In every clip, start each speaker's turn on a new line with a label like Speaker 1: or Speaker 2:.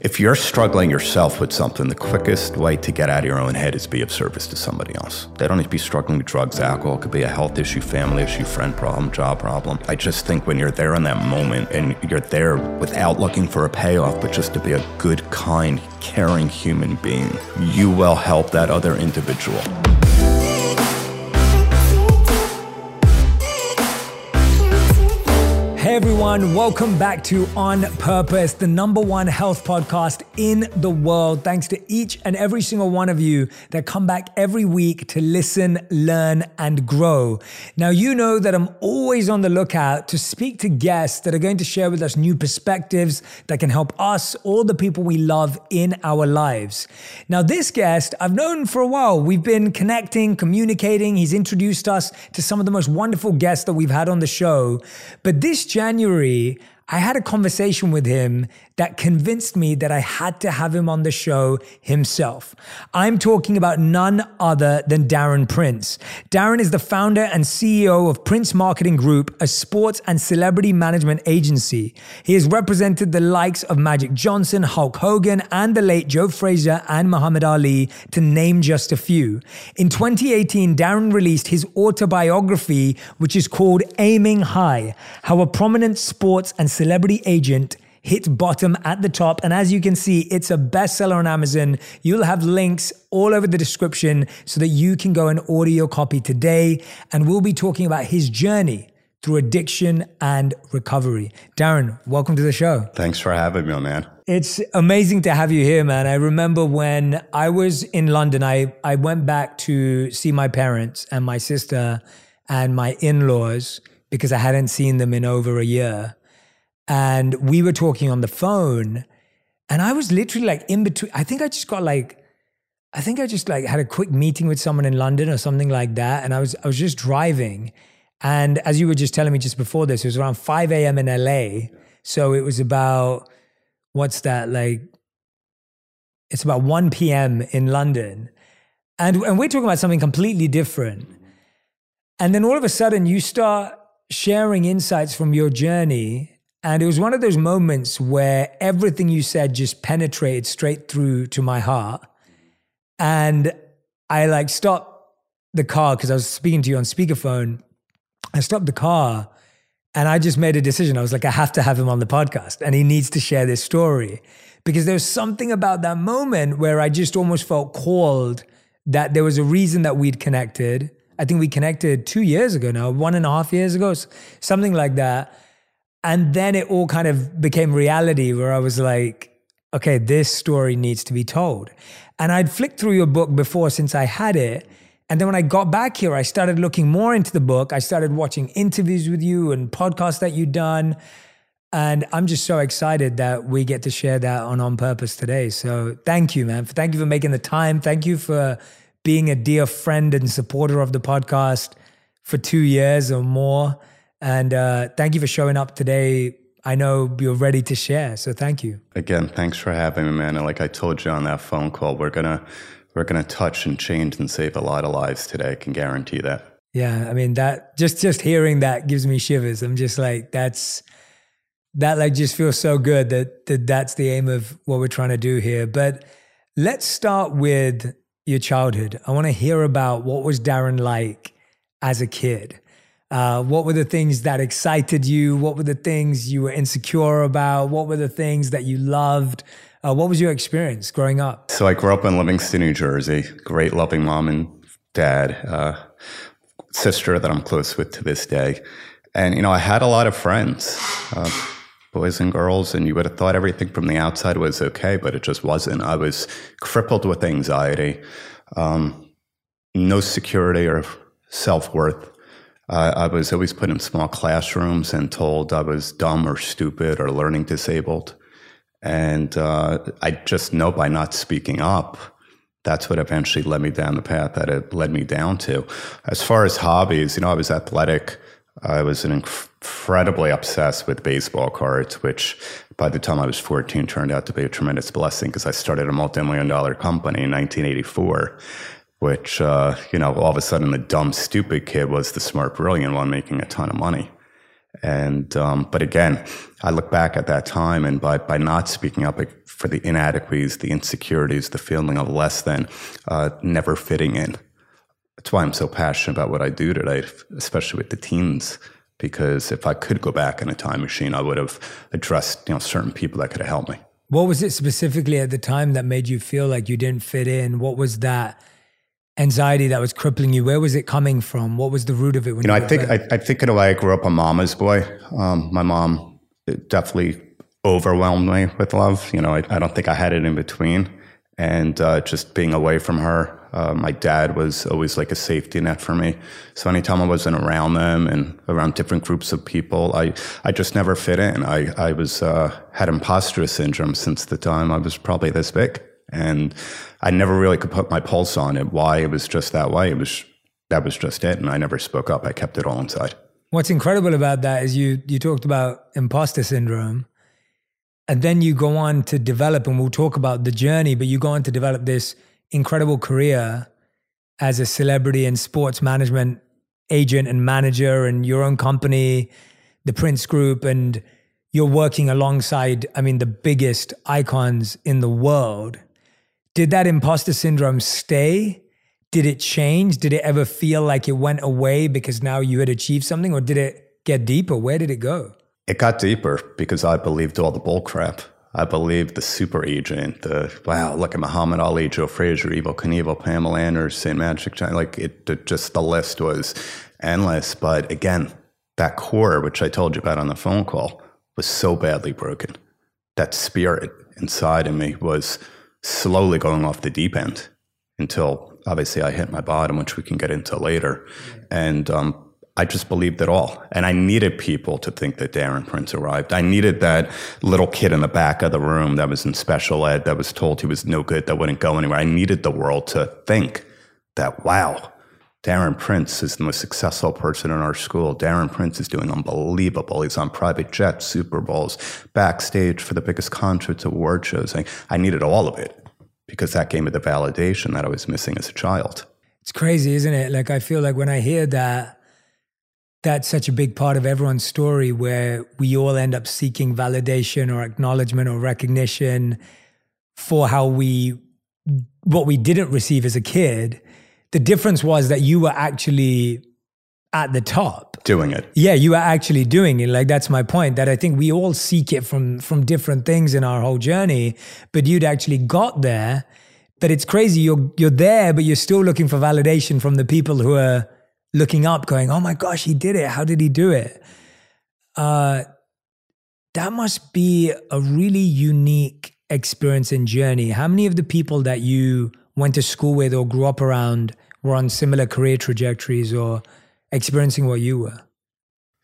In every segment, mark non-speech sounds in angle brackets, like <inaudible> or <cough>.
Speaker 1: If you're struggling yourself with something, the quickest way to get out of your own head is be of service to somebody else. They don't need to be struggling with drugs, alcohol. It could be a health issue, family issue, friend problem, job problem. I just think when you're there in that moment and you're there without looking for a payoff, but just to be a good, kind, caring human being, you will help that other individual.
Speaker 2: Hey everyone, welcome back to On Purpose, the number one health podcast in the world. Thanks to each and every single one of you that come back every week to listen, learn, and grow. Now, you know that I'm always on the lookout to speak to guests that are going to share with us new perspectives that can help us, all the people we love in our lives. Now, this guest I've known for a while. We've been connecting, communicating. He's introduced us to some of the most wonderful guests that we've had on the show. But this January, I had a conversation with him that convinced me that I had to have him on the show himself. I'm talking about none other than Darren Prince. Darren is the founder and CEO of Prince Marketing Group, a sports and celebrity management agency. He has represented the likes of Magic Johnson, Hulk Hogan, and the late Joe Frazier and Muhammad Ali, to name just a few. In 2018, Darren released his autobiography, which is called Aiming High How a Prominent Sports and Celebrity Agent hit bottom at the top. And as you can see, it's a bestseller on Amazon. You'll have links all over the description so that you can go and order your copy today. And we'll be talking about his journey through addiction and recovery. Darren, welcome to the show.
Speaker 1: Thanks for having me, man.
Speaker 2: It's amazing to have you here, man. I remember when I was in London, I, I went back to see my parents and my sister and my in laws because I hadn't seen them in over a year and we were talking on the phone and i was literally like in between i think i just got like i think i just like had a quick meeting with someone in london or something like that and i was i was just driving and as you were just telling me just before this it was around 5 a.m in la so it was about what's that like it's about 1 p.m in london and and we're talking about something completely different and then all of a sudden you start sharing insights from your journey and it was one of those moments where everything you said just penetrated straight through to my heart. And I like stopped the car because I was speaking to you on speakerphone. I stopped the car and I just made a decision. I was like, I have to have him on the podcast and he needs to share this story because there's something about that moment where I just almost felt called that there was a reason that we'd connected. I think we connected two years ago now, one and a half years ago, something like that. And then it all kind of became reality where I was like, okay, this story needs to be told. And I'd flicked through your book before since I had it. And then when I got back here, I started looking more into the book. I started watching interviews with you and podcasts that you'd done. And I'm just so excited that we get to share that on On Purpose today. So thank you, man. Thank you for making the time. Thank you for being a dear friend and supporter of the podcast for two years or more. And uh, thank you for showing up today. I know you're ready to share, so thank you.
Speaker 1: Again, thanks for having me, man. And like I told you on that phone call, we're gonna we're gonna touch and change and save a lot of lives today. I can guarantee that.
Speaker 2: Yeah, I mean that just just hearing that gives me shivers. I'm just like that's that like just feels so good that, that that's the aim of what we're trying to do here. But let's start with your childhood. I want to hear about what was Darren like as a kid. Uh, what were the things that excited you? What were the things you were insecure about? What were the things that you loved? Uh, what was your experience growing up?
Speaker 1: So I grew up in Livingston, New Jersey. Great, loving mom and dad, uh, sister that I'm close with to this day. And, you know, I had a lot of friends, uh, boys and girls, and you would have thought everything from the outside was okay, but it just wasn't. I was crippled with anxiety, um, no security or self worth. Uh, I was always put in small classrooms and told I was dumb or stupid or learning disabled. And uh, I just know by not speaking up, that's what eventually led me down the path that it led me down to. As far as hobbies, you know, I was athletic. I was incredibly obsessed with baseball cards, which by the time I was 14 turned out to be a tremendous blessing because I started a multi million dollar company in 1984 which, uh, you know, all of a sudden the dumb, stupid kid was the smart, brilliant one making a ton of money. And um, but again, I look back at that time, and by by not speaking up for the inadequacies, the insecurities, the feeling of less than, uh, never fitting in. That's why I'm so passionate about what I do today, especially with the teens. Because if I could go back in a time machine, I would have addressed you know certain people that could have helped me.
Speaker 2: What was it specifically at the time that made you feel like you didn't fit in? What was that? Anxiety that was crippling you? Where was it coming from? What was the root of it?
Speaker 1: you know, I think I, I, think in a way I grew up a mama's boy. Um, my mom definitely overwhelmed me with love. You know, I, I don't think I had it in between, and uh, just being away from her. Uh, my dad was always like a safety net for me. So anytime I wasn't around them and around different groups of people, I, I just never fit in. I, I was uh, had imposter syndrome since the time I was probably this big. And I never really could put my pulse on it, why it was just that way. It was that was just it. And I never spoke up. I kept it all inside.
Speaker 2: What's incredible about that is you you talked about imposter syndrome. And then you go on to develop, and we'll talk about the journey, but you go on to develop this incredible career as a celebrity and sports management agent and manager and your own company, the Prince Group, and you're working alongside, I mean, the biggest icons in the world. Did that imposter syndrome stay? Did it change? Did it ever feel like it went away because now you had achieved something, or did it get deeper? Where did it go?
Speaker 1: It got deeper because I believed all the bull crap. I believed the super agent, the wow, look at Muhammad Ali, Joe Frazier, Evel Knievel, Pamela Anderson, Magic Johnson. Like it, it, just the list was endless. But again, that core, which I told you about on the phone call, was so badly broken. That spirit inside of me was slowly going off the deep end until obviously I hit my bottom, which we can get into later. And um, I just believed it all. And I needed people to think that Darren Prince arrived. I needed that little kid in the back of the room that was in special ed that was told he was no good, that wouldn't go anywhere. I needed the world to think that, wow, Darren Prince is the most successful person in our school. Darren Prince is doing unbelievable. He's on private jets, Super Bowls, backstage for the biggest concerts, award shows. I, I needed all of it because that gave me the validation that I was missing as a child.
Speaker 2: It's crazy, isn't it? Like, I feel like when I hear that, that's such a big part of everyone's story where we all end up seeking validation or acknowledgement or recognition for how we, what we didn't receive as a kid the difference was that you were actually at the top.
Speaker 1: Doing it.
Speaker 2: Yeah you are actually doing it. Like that's my point that i think we all seek it from from different things in our whole journey but you'd actually got there. But it's crazy you're you're there but you're still looking for validation from the people who are looking up going oh my gosh he did it. How did he do it? Uh that must be a really unique experience and journey. How many of the people that you went to school with or grew up around were on similar career trajectories or experiencing what you were?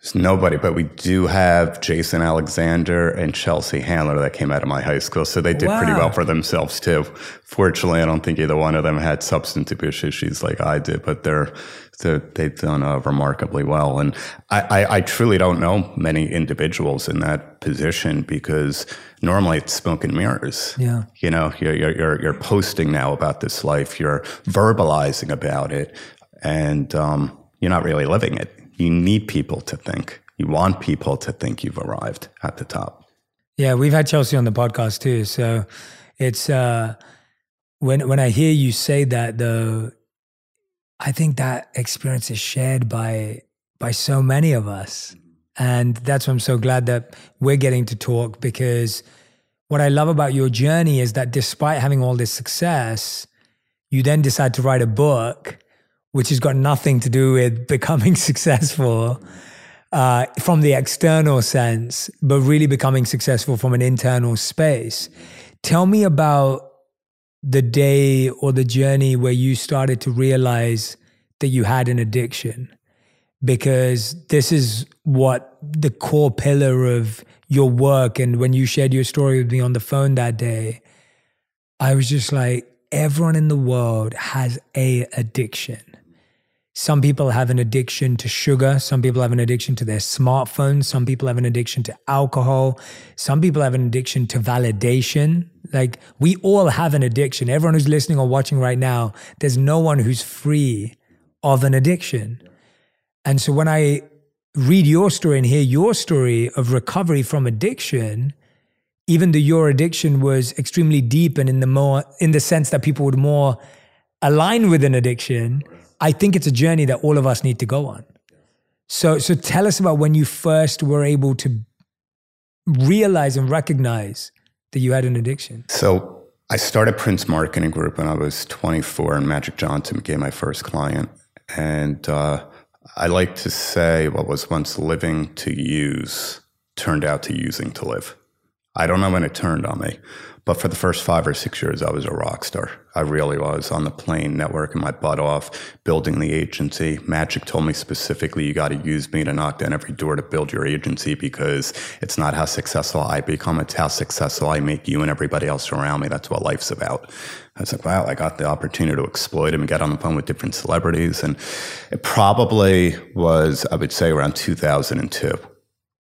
Speaker 1: There's nobody, but we do have Jason Alexander and Chelsea Handler that came out of my high school. So they did wow. pretty well for themselves too. Fortunately, I don't think either one of them had substance abuse issues like I did, but they're, they're they've done uh, remarkably well. And I, I, I truly don't know many individuals in that position because normally it's smoke and mirrors.
Speaker 2: Yeah.
Speaker 1: You know, you're, you're, you're posting now about this life, you're verbalizing about it, and um, you're not really living it you need people to think. You want people to think you've arrived at the top.
Speaker 2: Yeah, we've had Chelsea on the podcast too. So it's uh when when I hear you say that though, I think that experience is shared by by so many of us. And that's why I'm so glad that we're getting to talk because what I love about your journey is that despite having all this success, you then decide to write a book which has got nothing to do with <laughs> becoming successful uh, from the external sense, but really becoming successful from an internal space. Tell me about the day or the journey where you started to realize that you had an addiction, because this is what the core pillar of your work. And when you shared your story with me on the phone that day, I was just like, everyone in the world has a addiction some people have an addiction to sugar. Some people have an addiction to their smartphones. Some people have an addiction to alcohol. Some people have an addiction to validation. Like we all have an addiction. Everyone who's listening or watching right now, there's no one who's free of an addiction. And so when I read your story and hear your story of recovery from addiction, even though your addiction was extremely deep and in the more in the sense that people would more align with an addiction, I think it's a journey that all of us need to go on. So so tell us about when you first were able to realize and recognize that you had an addiction.
Speaker 1: So I started Prince Marketing Group when I was 24, and Magic Johnson became my first client. And uh, I like to say what was once living to use turned out to using to live. I don't know when it turned on me, but for the first five or six years, I was a rock star. I really was on the plane, networking my butt off, building the agency. Magic told me specifically, you got to use me to knock down every door to build your agency because it's not how successful I become, it's how successful I make you and everybody else around me. That's what life's about. I was like, wow, I got the opportunity to exploit him and get on the phone with different celebrities. And it probably was, I would say, around 2002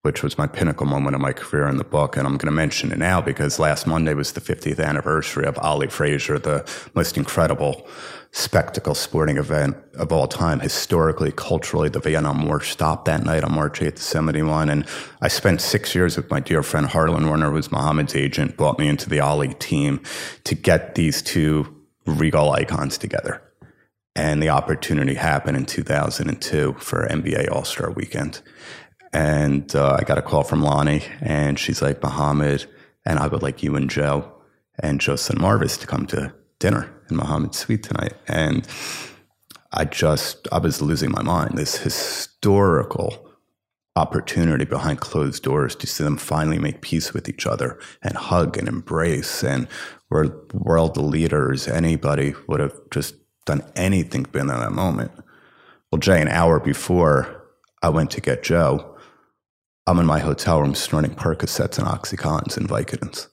Speaker 1: which was my pinnacle moment of my career in the book. And I'm going to mention it now because last Monday was the 50th anniversary of Ali Frazier, the most incredible spectacle sporting event of all time. Historically, culturally, the Vietnam War stopped that night on March 8th, 71. And I spent six years with my dear friend Harlan Werner, who was Muhammad's agent, brought me into the Ali team to get these two regal icons together. And the opportunity happened in 2002 for NBA All Star Weekend. And uh, I got a call from Lonnie, and she's like, Muhammad, and I would like you and Joe and Justin Marvis to come to dinner in Muhammad's suite tonight. And I just, I was losing my mind. This historical opportunity behind closed doors to see them finally make peace with each other and hug and embrace. And we're world leaders. Anybody would have just done anything been in that moment. Well, Jay, an hour before I went to get Joe, I'm in my hotel room snorting Percocets and Oxycontins and Vicodins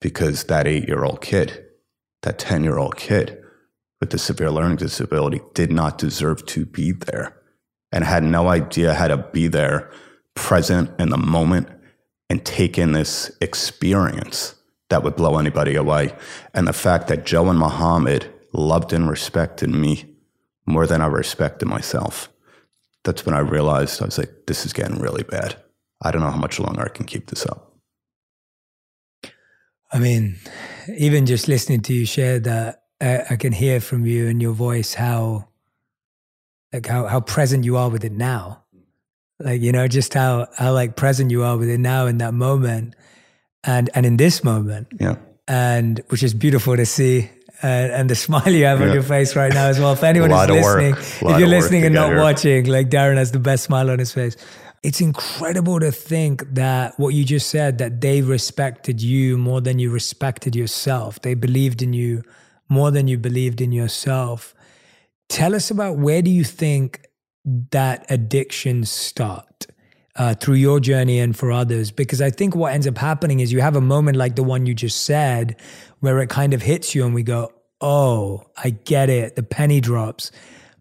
Speaker 1: because that eight year old kid, that 10 year old kid with the severe learning disability did not deserve to be there and had no idea how to be there present in the moment and take in this experience that would blow anybody away. And the fact that Joe and Muhammad loved and respected me more than I respected myself that's when I realized I was like, this is getting really bad. I don't know how much longer I can keep this up.
Speaker 2: I mean, even just listening to you share that, I, I can hear from you and your voice how, like how how present you are with it now, like you know, just how how like present you are with it now in that moment, and and in this moment,
Speaker 1: yeah,
Speaker 2: and which is beautiful to see and, and the smile you have yeah. on your face right now as well. If anyone is listening, if you're listening and not watching, like Darren has the best smile on his face. It's incredible to think that what you just said, that they respected you more than you respected yourself. They believed in you more than you believed in yourself. Tell us about where do you think that addictions start? Uh, through your journey and for others. Because I think what ends up happening is you have a moment like the one you just said, where it kind of hits you and we go, oh, I get it. The penny drops.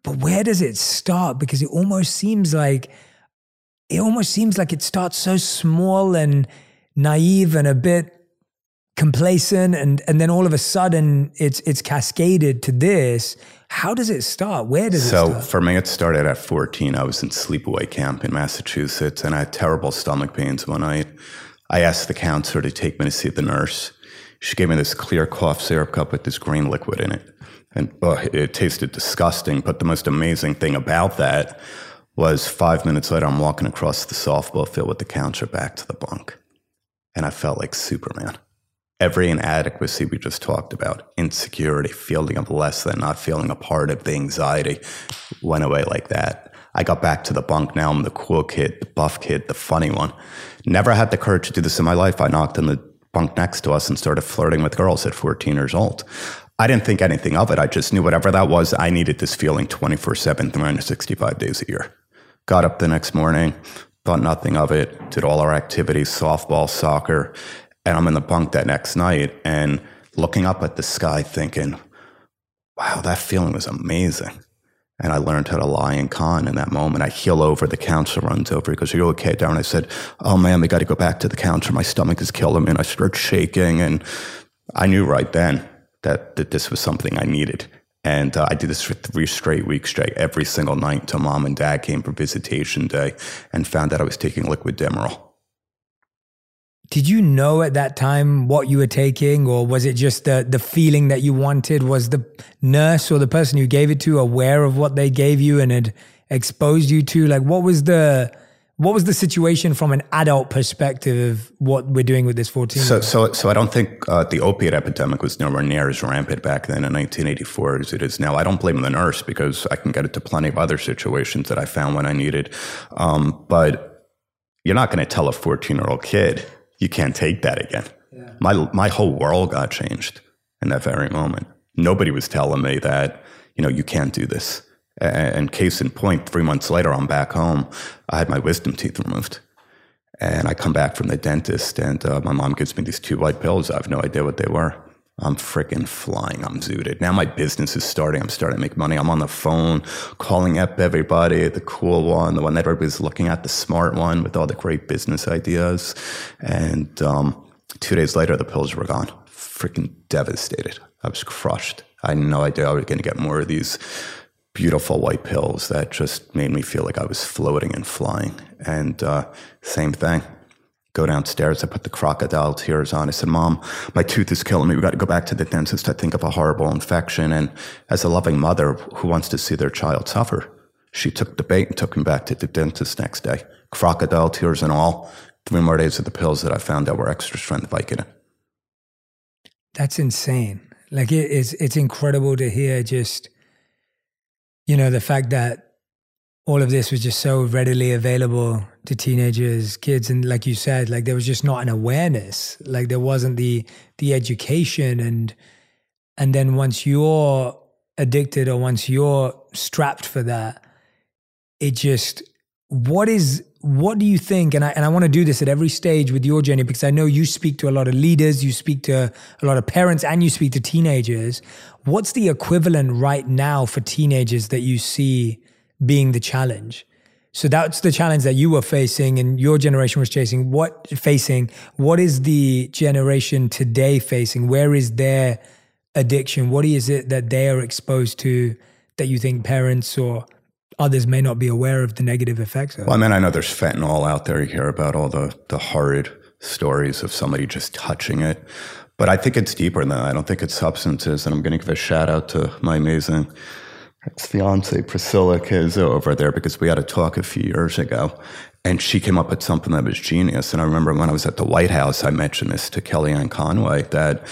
Speaker 2: But where does it start? Because it almost seems like it almost seems like it starts so small and naive and a bit complacent and and then all of a sudden it's it's cascaded to this how does it start where does
Speaker 1: so
Speaker 2: it start
Speaker 1: so for me it started at 14 i was in sleepaway camp in massachusetts and i had terrible stomach pains one night i asked the counselor to take me to see the nurse she gave me this clear cough syrup cup with this green liquid in it. And oh, it tasted disgusting. But the most amazing thing about that was five minutes later, I'm walking across the softball field with the counter back to the bunk. And I felt like Superman. Every inadequacy we just talked about, insecurity, feeling of less than, not feeling a part of the anxiety, went away like that. I got back to the bunk. Now I'm the cool kid, the buff kid, the funny one. Never had the courage to do this in my life. I knocked on the bunk next to us and started flirting with girls at 14 years old. I didn't think anything of it. I just knew whatever that was, I needed this feeling 24 7, 365 days a year. Got up the next morning, thought nothing of it, did all our activities, softball, soccer. And I'm in the bunk that next night and looking up at the sky thinking, wow, that feeling was amazing. And I learned how to lie and con in that moment. I heel over, the counselor runs over. He goes, Are you okay, Darren? I said, Oh man, we got to go back to the counselor. My stomach is killing me. And I start shaking. And I knew right then that, that this was something I needed. And uh, I did this for three straight weeks straight, every single night until mom and dad came for visitation day and found out I was taking liquid Demerol.
Speaker 2: Did you know at that time what you were taking, or was it just the the feeling that you wanted? Was the nurse or the person you gave it to aware of what they gave you and had exposed you to? Like, what was the what was the situation from an adult perspective of what we're doing with this 14
Speaker 1: so so so i don't think uh, the opiate epidemic was nowhere near as rampant back then in 1984 as it is now i don't blame the nurse because i can get it to plenty of other situations that i found when i needed um, but you're not going to tell a 14 year old kid you can't take that again yeah. my my whole world got changed in that very moment nobody was telling me that you know you can't do this and case in point, three months later, I'm back home. I had my wisdom teeth removed. And I come back from the dentist, and uh, my mom gives me these two white pills. I have no idea what they were. I'm freaking flying. I'm zooted. Now my business is starting. I'm starting to make money. I'm on the phone calling up everybody, the cool one, the one that everybody's looking at, the smart one with all the great business ideas. And um, two days later, the pills were gone. Freaking devastated. I was crushed. I had no idea I was going to get more of these beautiful white pills that just made me feel like I was floating and flying. And uh, same thing. Go downstairs. I put the crocodile tears on. I said, Mom, my tooth is killing me. We got to go back to the dentist. I think of a horrible infection. And as a loving mother who wants to see their child suffer, she took the bait and took him back to the dentist next day. Crocodile tears and all. Three more days of the pills that I found that were extra strength Vicodin.
Speaker 2: That's insane. Like it is, it's incredible to hear just you know, the fact that all of this was just so readily available to teenagers, kids, and like you said, like there was just not an awareness. Like there wasn't the the education and and then once you're addicted or once you're strapped for that, it just what is what do you think and I and I want to do this at every stage with your journey because I know you speak to a lot of leaders, you speak to a lot of parents and you speak to teenagers. What's the equivalent right now for teenagers that you see being the challenge? So that's the challenge that you were facing and your generation was chasing. What facing? What is the generation today facing? Where is their addiction? What is it that they are exposed to that you think parents or others may not be aware of the negative effects of?
Speaker 1: Well, I mean, I know there's fentanyl out there. You hear about all the the horrid stories of somebody just touching it. But I think it's deeper than that. I don't think it's substances. And I'm going to give a shout out to my amazing ex fiance, Priscilla Kiz over there, because we had a talk a few years ago. And she came up with something that was genius. And I remember when I was at the White House, I mentioned this to Kellyanne Conway that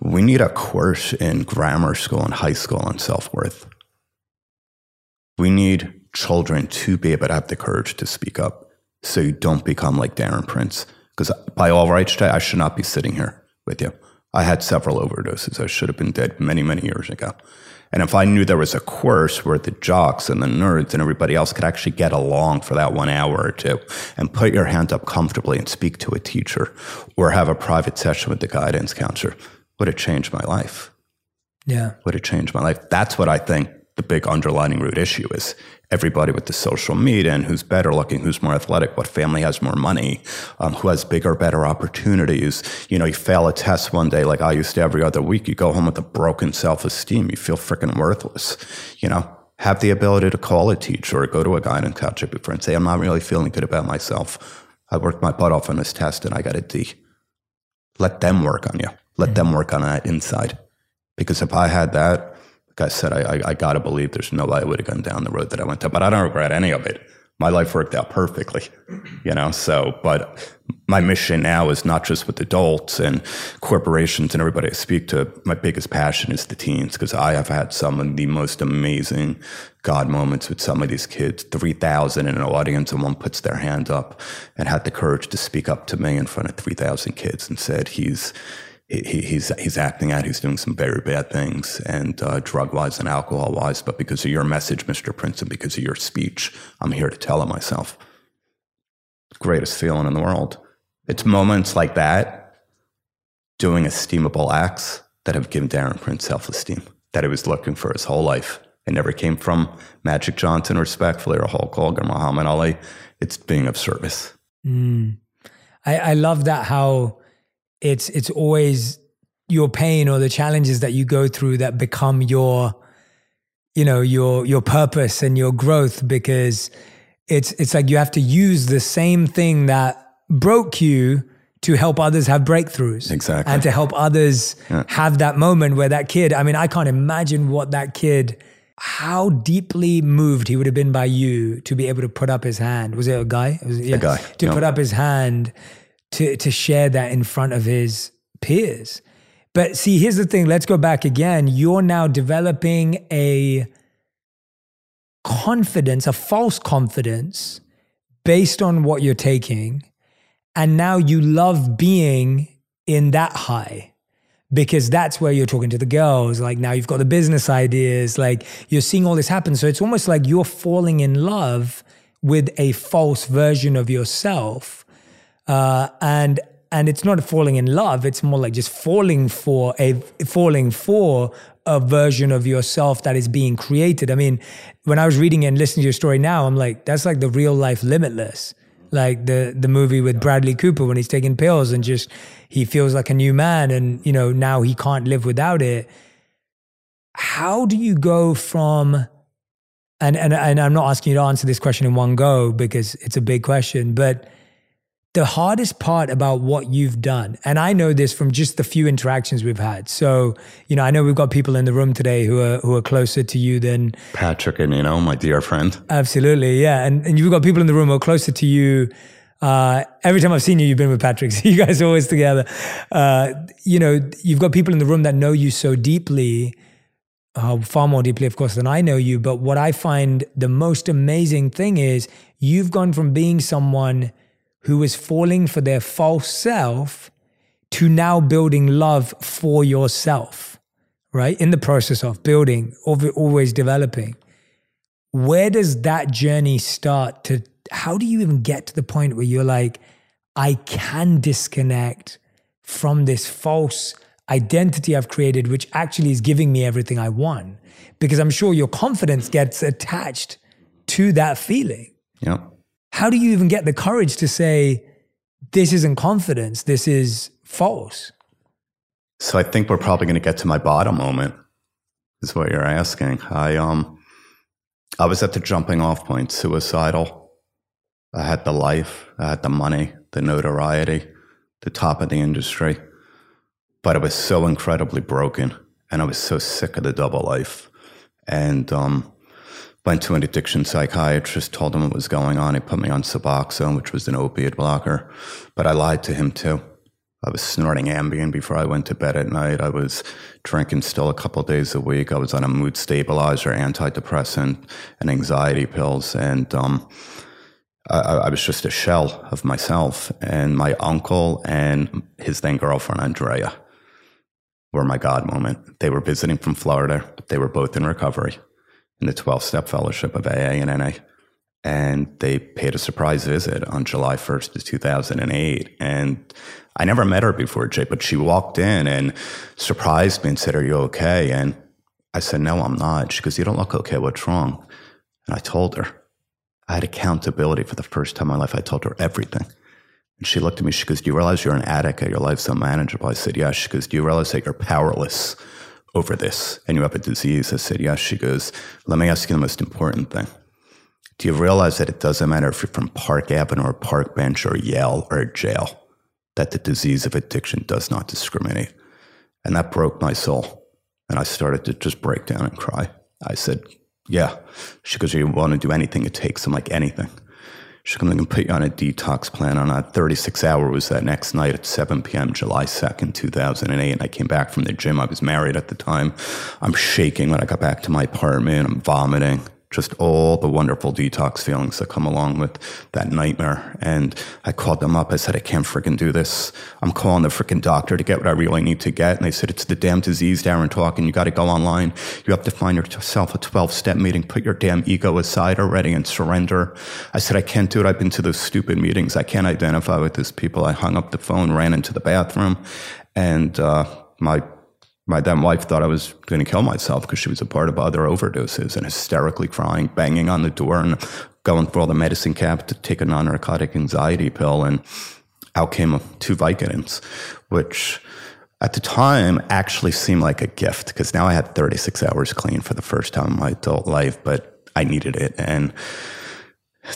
Speaker 1: we need a course in grammar school and high school on self worth. We need children to be able to have the courage to speak up so you don't become like Darren Prince. Because by all rights, I should not be sitting here with you. I had several overdoses. I should have been dead many, many years ago. And if I knew there was a course where the jocks and the nerds and everybody else could actually get along for that one hour or two and put your hand up comfortably and speak to a teacher or have a private session with the guidance counselor, would it change my life?
Speaker 2: Yeah.
Speaker 1: Would it change my life? That's what I think the big underlining root issue is everybody with the social media and who's better looking, who's more athletic, what family has more money, um, who has bigger, better opportunities. You know, you fail a test one day like I used to every other week. You go home with a broken self esteem. You feel freaking worthless. You know, have the ability to call a teacher or go to a guidance counselor before and say, I'm not really feeling good about myself. I worked my butt off on this test and I got a D. Let them work on you. Let mm-hmm. them work on that inside. Because if I had that, I said, I, I, I got to believe there's no way I would have gone down the road that I went to, but I don't regret any of it. My life worked out perfectly, you know. So, but my mission now is not just with adults and corporations and everybody I speak to. My biggest passion is the teens because I have had some of the most amazing God moments with some of these kids. 3,000 in an audience, and one puts their hand up and had the courage to speak up to me in front of 3,000 kids and said, He's, he, he's he's acting out. He's doing some very bad things, and uh, drug wise and alcohol wise. But because of your message, Mr. Prince, and because of your speech, I'm here to tell it myself. Greatest feeling in the world. It's moments like that, doing esteemable acts that have given Darren Prince self esteem that he was looking for his whole life. It never came from Magic Johnson, respectfully, or Hulk Hogan, Muhammad Ali. It's being of service.
Speaker 2: Mm. I, I love that how it's it's always your pain or the challenges that you go through that become your you know your your purpose and your growth because it's it's like you have to use the same thing that broke you to help others have breakthroughs
Speaker 1: Exactly.
Speaker 2: and to help others have that moment where that kid i mean i can't imagine what that kid how deeply moved he would have been by you to be able to put up his hand was it a guy it was, yeah,
Speaker 1: guy,
Speaker 2: to
Speaker 1: yeah.
Speaker 2: put up his hand to to share that in front of his peers but see here's the thing let's go back again you're now developing a confidence a false confidence based on what you're taking and now you love being in that high because that's where you're talking to the girls. Like now you've got the business ideas, like you're seeing all this happen. So it's almost like you're falling in love with a false version of yourself. Uh, and and it's not falling in love, it's more like just falling for a falling for a version of yourself that is being created. I mean, when I was reading and listening to your story now, I'm like, that's like the real life limitless. Like the the movie with Bradley Cooper when he's taking pills and just he feels like a new man and you know now he can't live without it. How do you go from and and and I'm not asking you to answer this question in one go because it's a big question but the hardest part about what you've done and I know this from just the few interactions we've had so you know I know we've got people in the room today who are who are closer to you than
Speaker 1: Patrick and, you know, my dear friend.
Speaker 2: Absolutely, yeah. And, and you've got people in the room who are closer to you. Uh, every time I've seen you, you've been with Patrick. <laughs> So you guys are always together. Uh, you know, you've got people in the room that know you so deeply, uh, far more deeply, of course, than I know you. But what I find the most amazing thing is you've gone from being someone who is falling for their false self to now building love for yourself, right? In the process of building, always developing where does that journey start to how do you even get to the point where you're like i can disconnect from this false identity i've created which actually is giving me everything i want because i'm sure your confidence gets attached to that feeling
Speaker 1: Yep.
Speaker 2: How do you even get the courage to say this isn't confidence this is false
Speaker 1: So I think we're probably going to get to my bottom moment, is what you're asking. I um, I was at the jumping off point, suicidal. I had the life, I had the money, the notoriety, the top of the industry, but I was so incredibly broken, and I was so sick of the double life, and um, went to an addiction psychiatrist, told him what was going on. He put me on Suboxone, which was an opiate blocker, but I lied to him too. I was snorting Ambien before I went to bed at night. I was drinking still a couple days a week. I was on a mood stabilizer, antidepressant, and anxiety pills. And um, I, I was just a shell of myself. And my uncle and his then girlfriend, Andrea, were my God moment. They were visiting from Florida. They were both in recovery in the 12 step fellowship of AA and NA and they paid a surprise visit on July 1st of 2008. And I never met her before, Jay, but she walked in and surprised me and said, Are you okay? And I said, No, I'm not. She goes, You don't look okay. What's wrong? And I told her. I had accountability for the first time in my life. I told her everything. And she looked at me. She goes, Do you realize you're an addict your life's unmanageable? I said, Yes. She goes, Do you realize that you're powerless over this and you have a disease? I said, Yes. She goes, Let me ask you the most important thing. Do you realize that it doesn't matter if you're from Park Avenue or Park Bench or Yale or jail, that the disease of addiction does not discriminate? And that broke my soul. And I started to just break down and cry. I said, Yeah. She goes, You want to do anything it takes? I'm like, Anything. She goes, I'm going to put you on a detox plan. On a 36 hour was that next night at 7 p.m., July 2nd, 2008. And I came back from the gym. I was married at the time. I'm shaking when I got back to my apartment. I'm vomiting just all the wonderful detox feelings that come along with that nightmare. And I called them up. I said, I can't freaking do this. I'm calling the freaking doctor to get what I really need to get. And they said, it's the damn disease, Darren talking. You got to go online. You have to find yourself a 12 step meeting. Put your damn ego aside already and surrender. I said, I can't do it. I've been to those stupid meetings. I can't identify with these people. I hung up the phone, ran into the bathroom, and uh, my my then wife thought I was going to kill myself because she was a part of other overdoses and hysterically crying, banging on the door and going for all the medicine cap to take a non-narcotic anxiety pill. And out came two Vicodins, which at the time actually seemed like a gift because now I had 36 hours clean for the first time in my adult life, but I needed it. And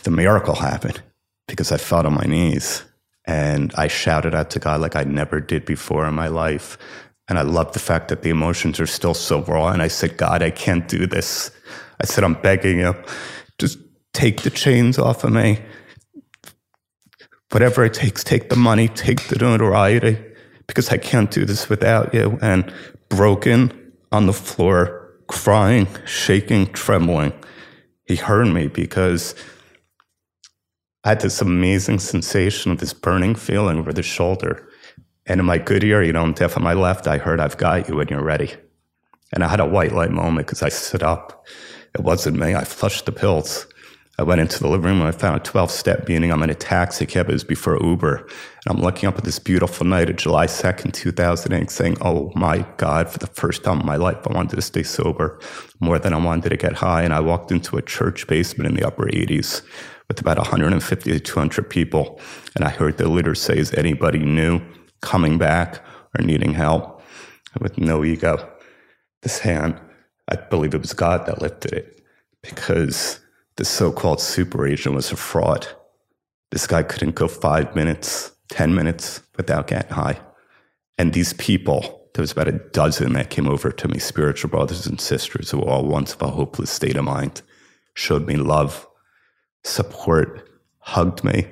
Speaker 1: the miracle happened because I fell on my knees and I shouted out to God like I never did before in my life. And I love the fact that the emotions are still so raw. And I said, God, I can't do this. I said, I'm begging you, just take the chains off of me. Whatever it takes, take the money, take the notoriety, because I can't do this without you. And broken on the floor, crying, shaking, trembling. He heard me because I had this amazing sensation of this burning feeling over the shoulder. And in my good ear, you know, I'm deaf on my left, I heard, I've got you when you're ready. And I had a white light moment because I stood up. It wasn't me. I flushed the pills. I went into the living room and I found a 12 step meeting. I'm in a taxi cab. It was before Uber. And I'm looking up at this beautiful night of July 2nd, 2008, saying, Oh my God, for the first time in my life, I wanted to stay sober more than I wanted to get high. And I walked into a church basement in the upper 80s with about 150 to 200 people. And I heard the leader say, Is anybody new coming back or needing help? With no ego, this hand, I believe it was God that lifted it because the so called super agent was a fraud. This guy couldn't go five minutes, 10 minutes without getting high. And these people, there was about a dozen that came over to me, spiritual brothers and sisters who were all once of a hopeless state of mind, showed me love, support, hugged me.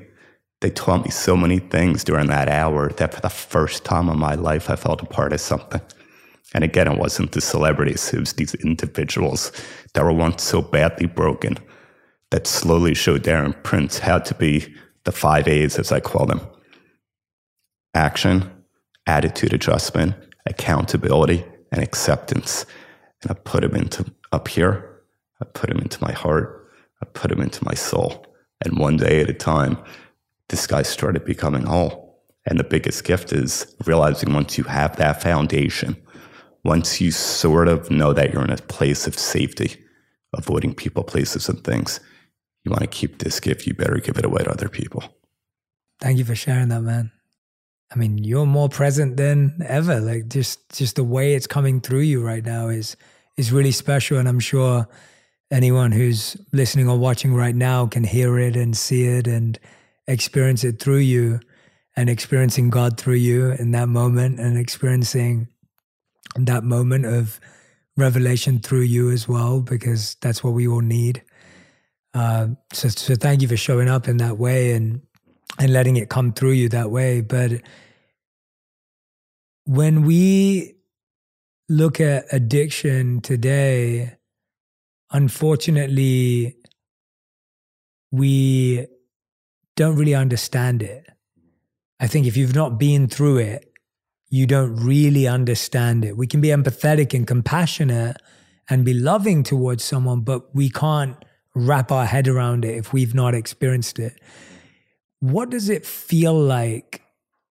Speaker 1: They taught me so many things during that hour that for the first time in my life, I felt a part of something. And again, it wasn't the celebrities, it was these individuals that were once so badly broken that slowly showed Darren Prince how to be the five A's, as I call them action, attitude adjustment, accountability, and acceptance. And I put them into up here, I put them into my heart, I put them into my soul. And one day at a time, this guy started becoming whole. And the biggest gift is realizing once you have that foundation, once you sort of know that you're in a place of safety, avoiding people, places, and things, you want to keep this gift, you better give it away to other people.
Speaker 2: Thank you for sharing that, man. I mean, you're more present than ever. Like just just the way it's coming through you right now is is really special, and I'm sure anyone who's listening or watching right now can hear it and see it and experience it through you, and experiencing God through you in that moment, and experiencing that moment of revelation through you as well, because that's what we all need. Uh, so, so thank you for showing up in that way and and letting it come through you that way. But when we look at addiction today, unfortunately, we don't really understand it. I think if you've not been through it, you don't really understand it. We can be empathetic and compassionate and be loving towards someone, but we can't wrap our head around it if we've not experienced it. What does it feel like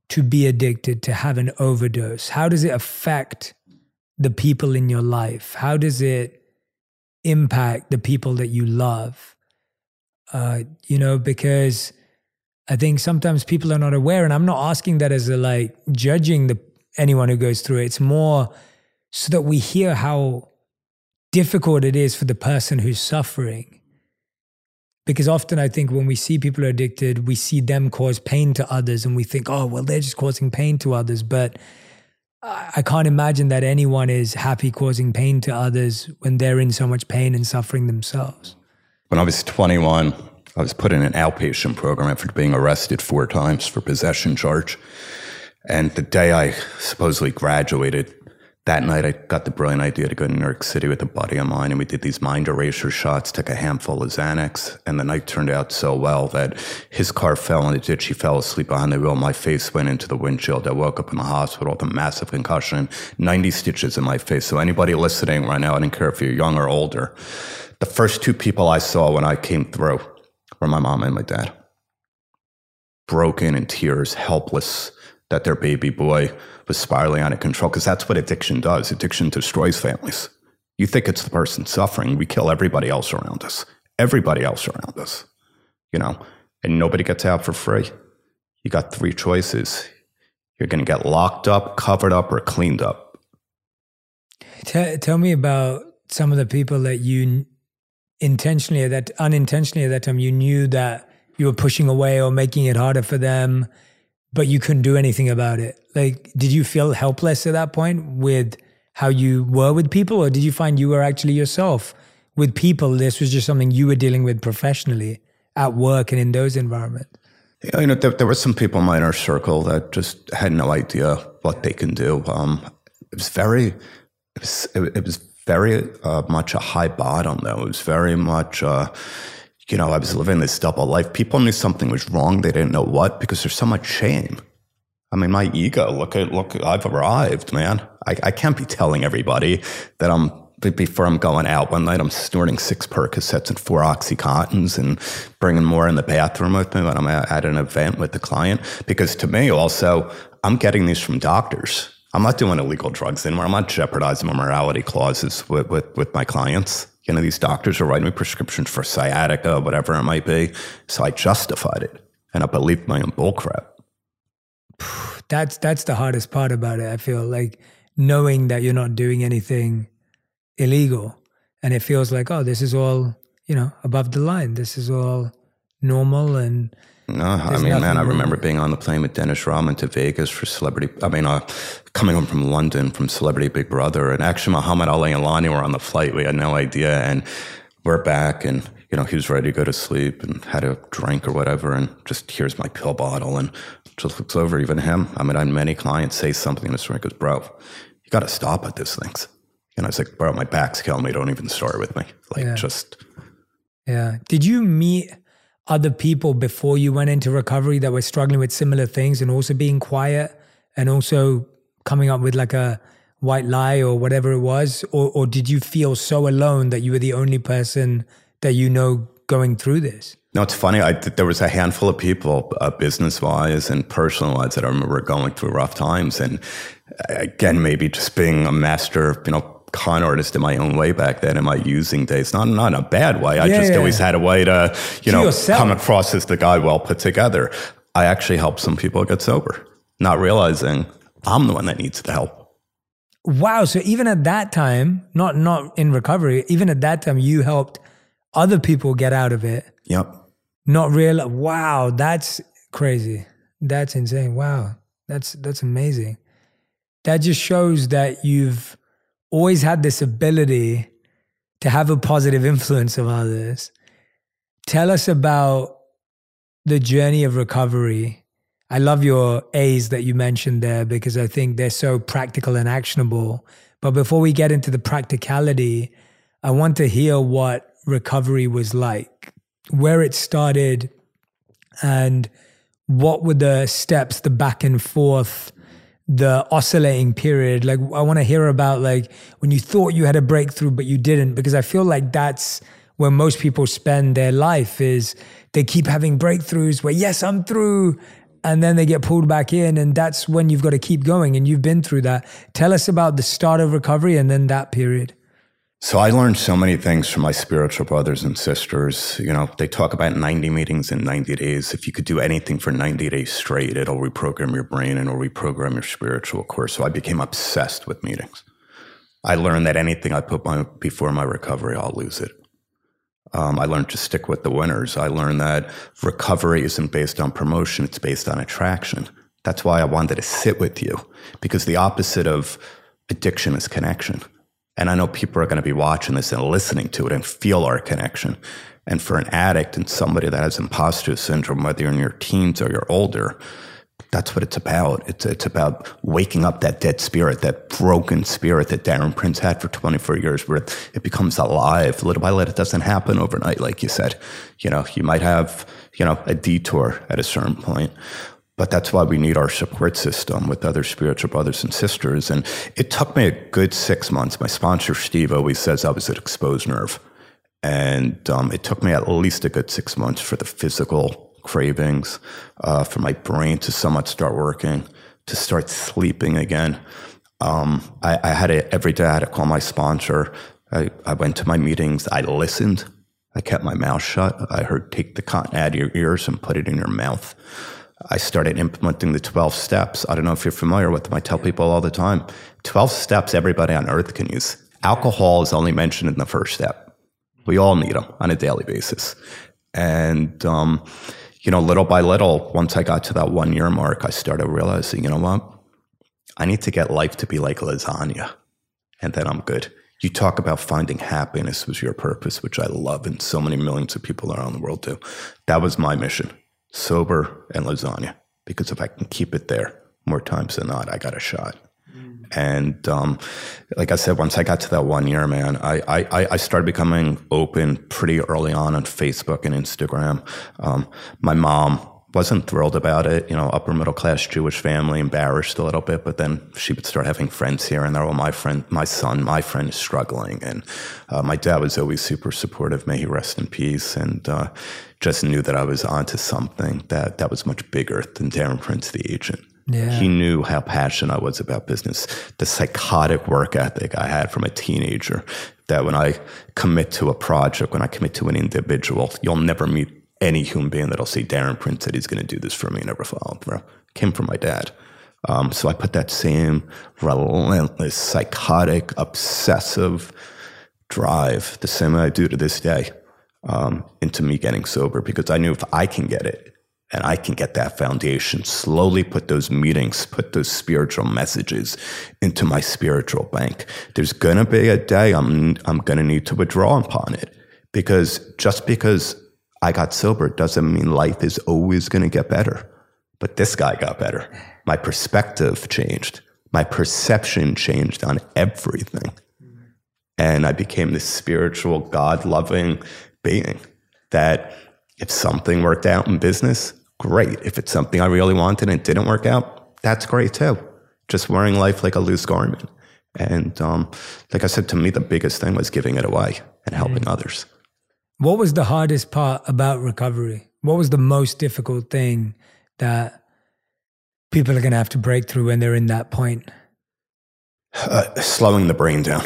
Speaker 2: to be addicted, to have an overdose? How does it affect the people in your life? How does it impact the people that you love? Uh, you know, because I think sometimes people are not aware, and I'm not asking that as a like judging the anyone who goes through it. It's more so that we hear how difficult it is for the person who's suffering because often I think when we see people addicted, we see them cause pain to others and we think, oh, well, they're just causing pain to others. But I can't imagine that anyone is happy causing pain to others when they're in so much pain and suffering themselves.
Speaker 1: When I was 21, I was put in an outpatient program after being arrested four times for possession charge. And the day I supposedly graduated, that night I got the brilliant idea to go to New York City with a buddy of mine and we did these mind eraser shots, took a handful of Xanax, and the night turned out so well that his car fell in a ditch. He fell asleep behind the wheel. My face went into the windshield. I woke up in the hospital with a massive concussion, 90 stitches in my face. So anybody listening right now, I don't care if you're young or older, the first two people I saw when I came through were my mom and my dad. Broken in tears, helpless that their baby boy was spiraling out of control because that's what addiction does. Addiction destroys families. You think it's the person suffering, we kill everybody else around us. Everybody else around us, you know, and nobody gets out for free. You got three choices. You're going to get locked up, covered up, or cleaned up.
Speaker 2: Tell me about some of the people that you intentionally or that unintentionally at that time you knew that you were pushing away or making it harder for them, but you couldn't do anything about it. Like, did you feel helpless at that point with how you were with people, or did you find you were actually yourself with people? This was just something you were dealing with professionally at work and in those environments.
Speaker 1: You know, there, there were some people in my inner circle that just had no idea what they can do. Um, it was very, it was, it, it was very uh, much a high bottom, though. It was very much, uh, you know, I was living this double life. People knew something was wrong. They didn't know what because there's so much shame. I mean, my ego, look at, look, I've arrived, man. I, I can't be telling everybody that I'm before I'm going out one night, I'm snorting six Percocets and four Oxycontins and bringing more in the bathroom with me when I'm at an event with the client. Because to me, also, I'm getting these from doctors. I'm not doing illegal drugs anymore. I'm not jeopardizing my morality clauses with, with, with my clients. You know, these doctors are writing me prescriptions for sciatica, whatever it might be. So I justified it and I believed my own bullcrap.
Speaker 2: That's that's the hardest part about it. I feel like knowing that you're not doing anything illegal and it feels like oh this is all you know above the line this is all normal and
Speaker 1: no, I mean, man, I remember being on the plane with Dennis Rodman to Vegas for Celebrity. I mean, uh, coming home from London from Celebrity Big Brother, and actually Muhammad Ali and Lonnie were on the flight. We had no idea, and we're back, and you know he was ready to go to sleep and had a drink or whatever, and just here's my pill bottle, and just looks over even him. I mean, I had many clients say something in this goes, "Bro, you got to stop at these things." And I was like, bro, my back's killing me. Don't even start with me. Like, yeah. just.
Speaker 2: Yeah. Did you meet other people before you went into recovery that were struggling with similar things and also being quiet and also coming up with like a white lie or whatever it was? Or, or did you feel so alone that you were the only person that you know going through this?
Speaker 1: No, it's funny. I, there was a handful of people, uh, business wise and personal wise, that I remember going through rough times. And uh, again, maybe just being a master, you know, con artist in my own way back then in my using days. Not not in a bad way. I yeah, just yeah. always had a way to, you to know, yourself. come across as the guy well put together. I actually helped some people get sober, not realizing I'm the one that needs the help.
Speaker 2: Wow. So even at that time, not not in recovery, even at that time, you helped other people get out of it.
Speaker 1: Yep.
Speaker 2: Not real. Wow, that's crazy. That's insane. Wow, that's that's amazing. That just shows that you've always had this ability to have a positive influence of others. Tell us about the journey of recovery. I love your A's that you mentioned there because I think they're so practical and actionable. But before we get into the practicality, I want to hear what recovery was like, where it started, and what were the steps, the back and forth the oscillating period. Like i want to hear about like when you thought you had a breakthrough but you didn't because i feel like that's where most people spend their life is they keep having breakthroughs where yes i'm through and then they get pulled back in and that's when you've got to keep going and you've been through that. Tell us about the start of recovery and then that period
Speaker 1: so I learned so many things from my spiritual brothers and sisters. You know, they talk about 90 meetings in 90 days. If you could do anything for 90 days straight, it'll reprogram your brain and it'll reprogram your spiritual course. So I became obsessed with meetings. I learned that anything I put my, before my recovery, I'll lose it. Um, I learned to stick with the winners. I learned that recovery isn't based on promotion, it's based on attraction. That's why I wanted to sit with you because the opposite of addiction is connection. And I know people are going to be watching this and listening to it and feel our connection. And for an addict and somebody that has imposter syndrome, whether you're in your teens or you're older, that's what it's about. It's, it's about waking up that dead spirit, that broken spirit that Darren Prince had for 24 years, where it becomes alive little by little. It doesn't happen overnight, like you said. You know, you might have, you know, a detour at a certain point. But that's why we need our support system with other spiritual brothers and sisters. And it took me a good six months. My sponsor, Steve, always says I was an exposed nerve. And um, it took me at least a good six months for the physical cravings, uh, for my brain to somewhat start working, to start sleeping again. Um, I, I, had a, every day I had to call my sponsor. I, I went to my meetings. I listened. I kept my mouth shut. I heard take the cotton out of your ears and put it in your mouth. I started implementing the 12 steps. I don't know if you're familiar with them. I tell people all the time 12 steps everybody on earth can use. Alcohol is only mentioned in the first step. We all need them on a daily basis. And, um, you know, little by little, once I got to that one year mark, I started realizing, you know what? I need to get life to be like lasagna, and then I'm good. You talk about finding happiness was your purpose, which I love, and so many millions of people around the world do. That was my mission sober and lasagna, because if I can keep it there more times than not, I got a shot. And um, like I said, once I got to that one year, man, I, I, I started becoming open pretty early on on Facebook and Instagram. Um, my mom wasn't thrilled about it, you know, upper middle class Jewish family, embarrassed a little bit, but then she would start having friends here and there. Well, my friend, my son, my friend is struggling. And uh, my dad was always super supportive. May he rest in peace. And uh, just knew that I was onto something that, that was much bigger than Darren Prince, the agent. Yeah. He knew how passionate I was about business, the psychotic work ethic I had from a teenager. That when I commit to a project, when I commit to an individual, you'll never meet any human being that'll say Darren Prince said he's going to do this for me never follow through. Came from my dad. Um, so I put that same relentless, psychotic, obsessive drive, the same I do to this day, um, into me getting sober because I knew if I can get it, and I can get that foundation, slowly put those meetings, put those spiritual messages into my spiritual bank. There's going to be a day I'm, I'm going to need to withdraw upon it because just because I got sober doesn't mean life is always going to get better. But this guy got better. My perspective changed. My perception changed on everything. And I became this spiritual, God loving being that if something worked out in business, great. If it's something I really wanted and it didn't work out, that's great too. Just wearing life like a loose garment. And um, like I said, to me, the biggest thing was giving it away and helping mm. others.
Speaker 2: What was the hardest part about recovery? What was the most difficult thing that people are going to have to break through when they're in that point?
Speaker 1: Uh, slowing the brain down.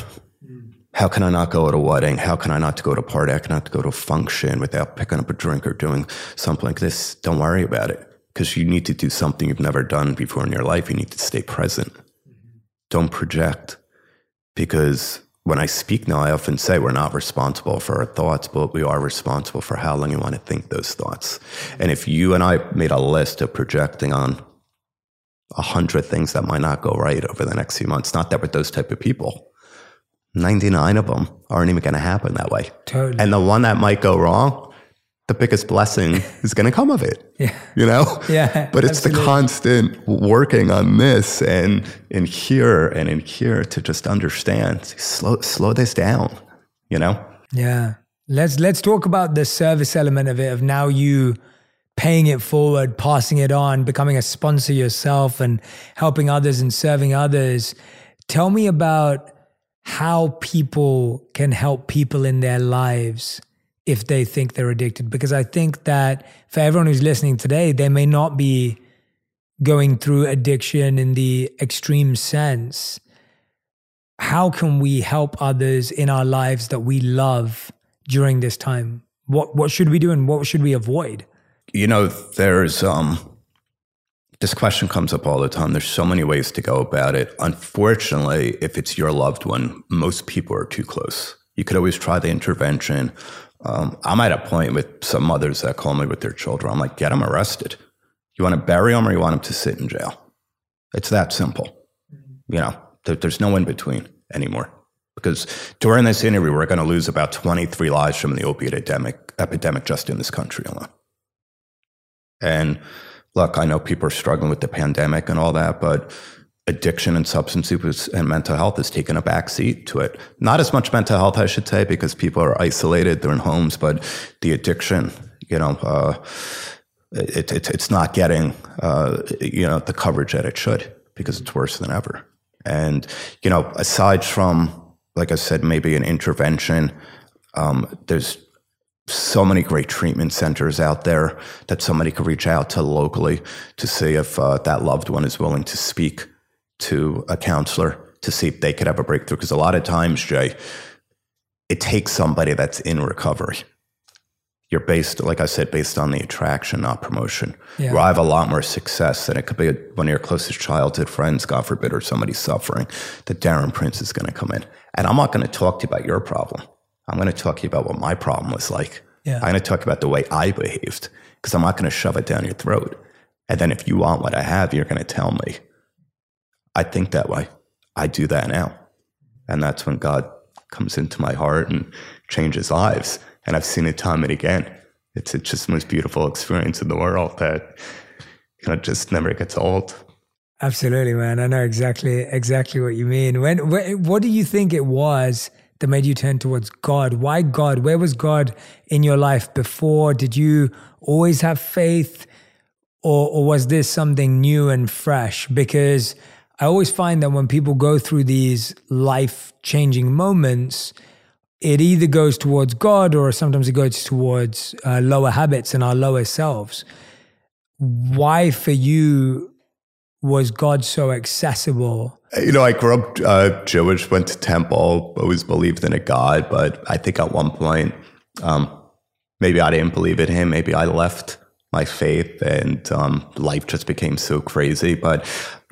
Speaker 1: How can I not go to a wedding? How can I not go to a party? I cannot go to a function without picking up a drink or doing something like this. Don't worry about it because you need to do something you've never done before in your life. You need to stay present. Mm-hmm. Don't project because when I speak now, I often say we're not responsible for our thoughts, but we are responsible for how long you want to think those thoughts. And if you and I made a list of projecting on a hundred things that might not go right over the next few months, not that we're those type of people, 99 of them aren't even going to happen that way.
Speaker 2: Totally.
Speaker 1: And the one that might go wrong, the biggest blessing is going to come of it.
Speaker 2: Yeah.
Speaker 1: You know? <laughs>
Speaker 2: Yeah.
Speaker 1: But it's absolutely. the constant working on this and in here and in here to just understand, slow, slow this down, you know?
Speaker 2: Yeah. Let's, let's talk about the service element of it, of now you paying it forward, passing it on, becoming a sponsor yourself and helping others and serving others. Tell me about how people can help people in their lives if they think they're addicted. Because I think that for everyone who's listening today, they may not be going through addiction in the extreme sense. How can we help others in our lives that we love during this time? What what should we do and what should we avoid?
Speaker 1: You know, there's um this question comes up all the time. There's so many ways to go about it. Unfortunately, if it's your loved one, most people are too close. You could always try the intervention. Um, I'm at a point with some mothers that call me with their children. I'm like, get them arrested. You want to bury them or you want them to sit in jail? It's that simple. You know, there, there's no in between anymore. Because during this interview, we're going to lose about 23 lives from the opiate epidemic, epidemic just in this country alone. And look, I know people are struggling with the pandemic and all that, but addiction and substance use and mental health has taken a backseat to it. Not as much mental health, I should say, because people are isolated, they're in homes, but the addiction, you know, uh, it, it, it's not getting, uh, you know, the coverage that it should because it's worse than ever. And, you know, aside from, like I said, maybe an intervention, um, there's so many great treatment centers out there that somebody could reach out to locally to see if uh, that loved one is willing to speak to a counselor to see if they could have a breakthrough. Because a lot of times, Jay, it takes somebody that's in recovery. you're based, like I said, based on the attraction, not promotion.
Speaker 2: Yeah.
Speaker 1: Where I have a lot more success, than it could be one of your closest childhood friends, God forbid, or somebody suffering, that Darren Prince is going to come in. And I'm not going to talk to you about your problem. I'm going to talk to you about what my problem was like.
Speaker 2: Yeah.
Speaker 1: I'm going to talk about the way I behaved because I'm not going to shove it down your throat. And then if you want what I have, you're going to tell me. I think that way. I do that now. And that's when God comes into my heart and changes lives. And I've seen it time and again. It's, it's just the most beautiful experience in the world that you know just never gets old.
Speaker 2: Absolutely, man. I know exactly exactly what you mean. When wh- what do you think it was that made you turn towards God? Why God? Where was God in your life before? Did you always have faith, or or was this something new and fresh? Because I always find that when people go through these life changing moments, it either goes towards God or sometimes it goes towards uh, lower habits and our lower selves. Why for you was God so accessible?
Speaker 1: You know, I grew up uh, Jewish, went to temple, always believed in a God, but I think at one point, um, maybe I didn't believe in him. Maybe I left my faith and um, life just became so crazy. But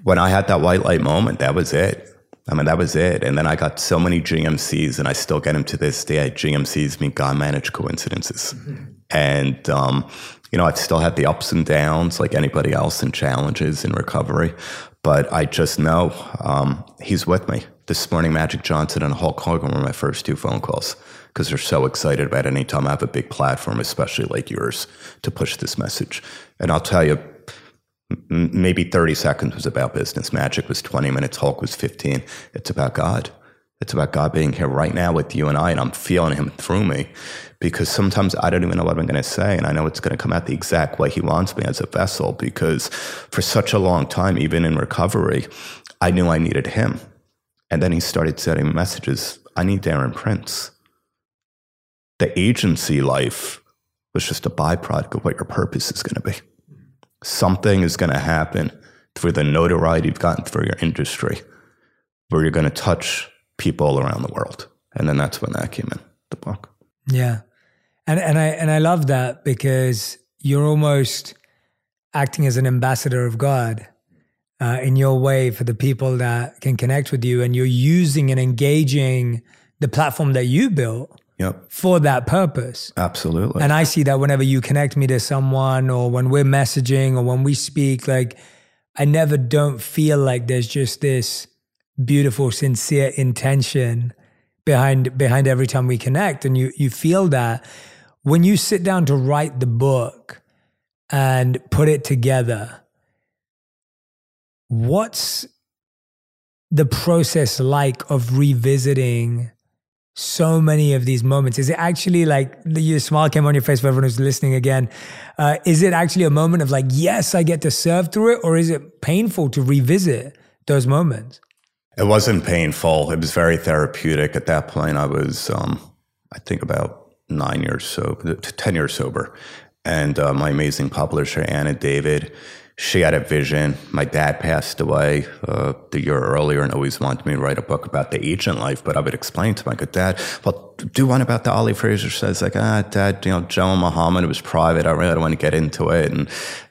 Speaker 1: when I had that white light moment, that was it. I mean, that was it. And then I got so many GMCs, and I still get them to this day. GMCs mean God managed coincidences. Mm-hmm. And, um, you know, I've still had the ups and downs like anybody else and challenges in recovery. But I just know um, he's with me. This morning, Magic Johnson and Hulk Hogan were my first two phone calls because they're so excited about any time I have a big platform, especially like yours, to push this message. And I'll tell you, maybe 30 seconds was about business. Magic was 20 minutes. Hulk was 15. It's about God. It's about God being here right now with you and I, and I'm feeling Him through me because sometimes I don't even know what I'm going to say. And I know it's going to come out the exact way He wants me as a vessel because for such a long time, even in recovery, I knew I needed Him. And then He started sending messages I need Darren Prince. The agency life was just a byproduct of what your purpose is going to be something is going to happen for the notoriety you've gotten for your industry where you're going to touch people around the world. And then that's when that came in the book.
Speaker 2: Yeah. And and I and I love that because you're almost acting as an ambassador of God uh, in your way for the people that can connect with you and you're using and engaging the platform that you built
Speaker 1: Yep.
Speaker 2: for that purpose.
Speaker 1: Absolutely.
Speaker 2: And I see that whenever you connect me to someone or when we're messaging or when we speak, like I never don't feel like there's just this beautiful, sincere intention behind behind every time we connect. And you you feel that when you sit down to write the book and put it together, what's the process like of revisiting so many of these moments? Is it actually like your smile came on your face for everyone who's listening again? Uh, is it actually a moment of like, yes, I get to serve through it, or is it painful to revisit those moments?
Speaker 1: It wasn't painful. It was very therapeutic. At that point, I was, um, I think, about nine years sober, ten years sober, and uh, my amazing publisher Anna David she had a vision. My dad passed away uh, the year earlier and always wanted me to write a book about the agent life. But I would explain to my good Dad, well, do one about the Ali Frazier says, like, ah, Dad, you know, Joe Muhammad, was private. I really don't want to get into it. And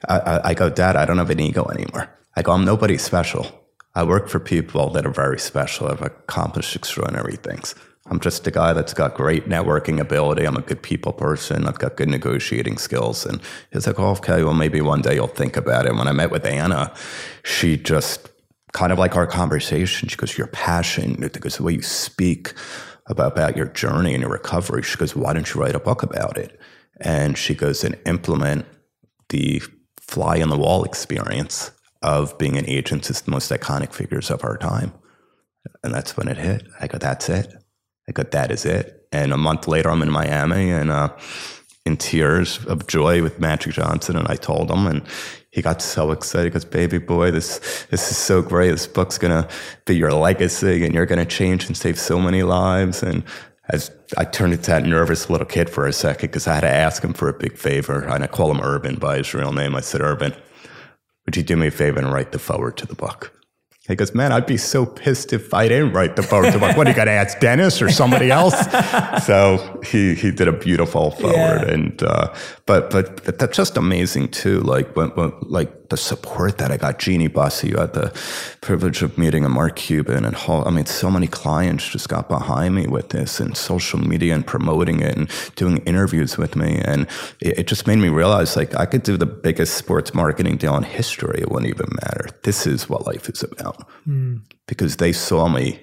Speaker 1: I, I, I go, Dad, I don't have an ego anymore. I go, I'm nobody special. I work for people that are very special, have accomplished extraordinary things. I'm just a guy that's got great networking ability. I'm a good people person. I've got good negotiating skills. And he's like, oh, okay, well, maybe one day you'll think about it. And when I met with Anna, she just kind of like our conversation, she goes, your passion, because the way you speak about, about your journey and your recovery, she goes, why don't you write a book about it? And she goes, and implement the fly on the wall experience of being an agent to the most iconic figures of our time. And that's when it hit. I go, that's it. I go, that is it. And a month later, I'm in Miami and uh, in tears of joy with Magic Johnson. And I told him, and he got so excited because, baby boy, this this is so great. This book's gonna be your legacy, and you're gonna change and save so many lives. And as I turned into that nervous little kid for a second because I had to ask him for a big favor, and I call him Earvin by his real name. I said, Earvin, would you do me a favor and write the forward to the book? He goes, man, I'd be so pissed if I didn't write the book. Like, what, do you got to ask Dennis or somebody else? <laughs> so he he did a beautiful forward, yeah. and uh, but but that's just amazing too. Like when, when like the support that I got, Jeanie Bussey, you had the privilege of meeting a Mark Cuban and Hall. I mean, so many clients just got behind me with this and social media and promoting it and doing interviews with me, and it, it just made me realize like I could do the biggest sports marketing deal in history. It wouldn't even matter. This is what life is about mm. because they saw me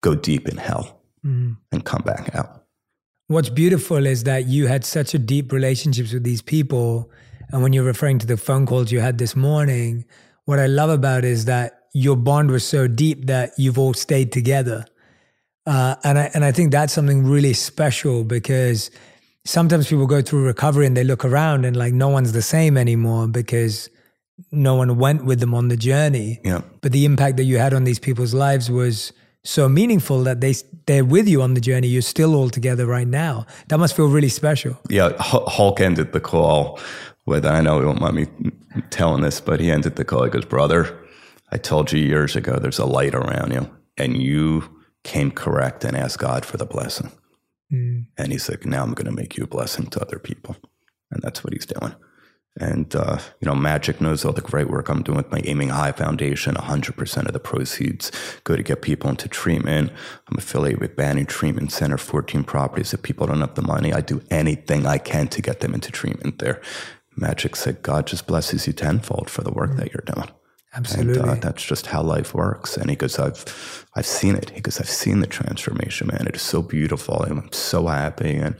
Speaker 1: go deep in hell mm. and come back out.
Speaker 2: What's beautiful is that you had such a deep relationships with these people. And when you're referring to the phone calls you had this morning, what I love about is that your bond was so deep that you've all stayed together. Uh, and I and I think that's something really special because sometimes people go through recovery and they look around and like no one's the same anymore because no one went with them on the journey.
Speaker 1: Yeah.
Speaker 2: But the impact that you had on these people's lives was so meaningful that they they're with you on the journey. You're still all together right now. That must feel really special.
Speaker 1: Yeah, Hulk ended the call with I know he won't mind me telling this, but he ended the call. He goes, "Brother, I told you years ago. There's a light around you, and you came correct and asked God for the blessing." Mm. And he's like, "Now I'm going to make you a blessing to other people," and that's what he's doing. And, uh, you know, Magic knows all the great work I'm doing with my Aiming High Foundation. 100% of the proceeds go to get people into treatment. I'm affiliated with Banyan Treatment Center, 14 properties. If people don't have the money, I do anything I can to get them into treatment there. Magic said, God just blesses you tenfold for the work that you're doing.
Speaker 2: Absolutely. And, uh,
Speaker 1: that's just how life works. And he goes, I've, I've seen it. He goes, I've seen the transformation, man. It is so beautiful. I'm so happy. And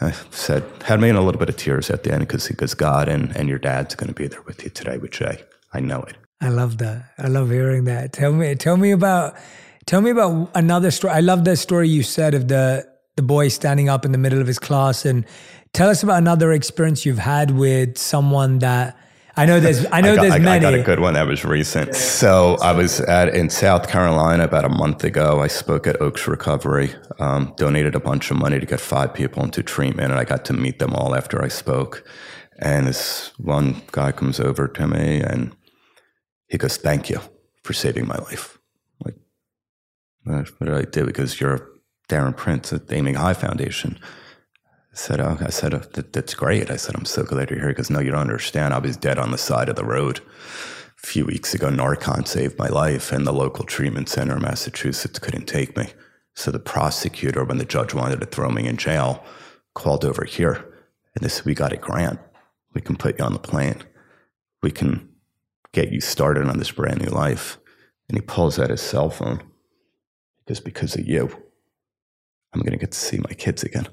Speaker 1: I said, had me in a little bit of tears at the end because he goes, God and, and your dad's going to be there with you today with Jay. I know it.
Speaker 2: I love that. I love hearing that. Tell me, tell me about, tell me about another story. I love that story you said of the, the boy standing up in the middle of his class and tell us about another experience you've had with someone that I know there's. I know I got, there's
Speaker 1: I,
Speaker 2: many.
Speaker 1: I got a good one that was recent. So I was at in South Carolina about a month ago. I spoke at Oaks Recovery. Um, donated a bunch of money to get five people into treatment, and I got to meet them all after I spoke. And this one guy comes over to me and he goes, "Thank you for saving my life." Like, what did I do? Because you're Darren Prince at the Aiming High Foundation said, oh, I said, oh, that, that's great. I said, I'm so glad you're here because no, you don't understand. I was dead on the side of the road. A few weeks ago, Narcan saved my life, and the local treatment center in Massachusetts couldn't take me. So the prosecutor, when the judge wanted to throw me in jail, called over here and they said, We got a grant. We can put you on the plane. We can get you started on this brand new life. And he pulls out his cell phone because because of you, I'm going to get to see my kids again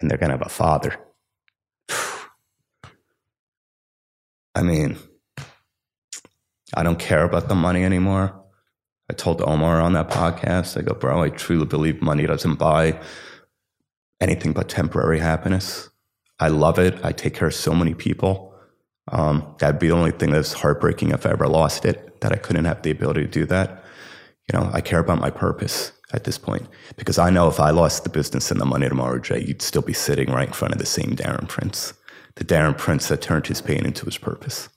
Speaker 1: and they're going to have a father. <sighs> I mean, I don't care about the money anymore. I told Omar on that podcast, I go, bro, I truly believe money doesn't buy anything but temporary happiness. I love it. I take care of so many people. Um, that'd be the only thing that's heartbreaking if I ever lost it, that I couldn't have the ability to do that. You know, I care about my purpose at this point because I know if I lost the business and the money tomorrow, Jay, you'd still be sitting right in front of the same Darren Prince, the Darren Prince that turned his pain into his purpose.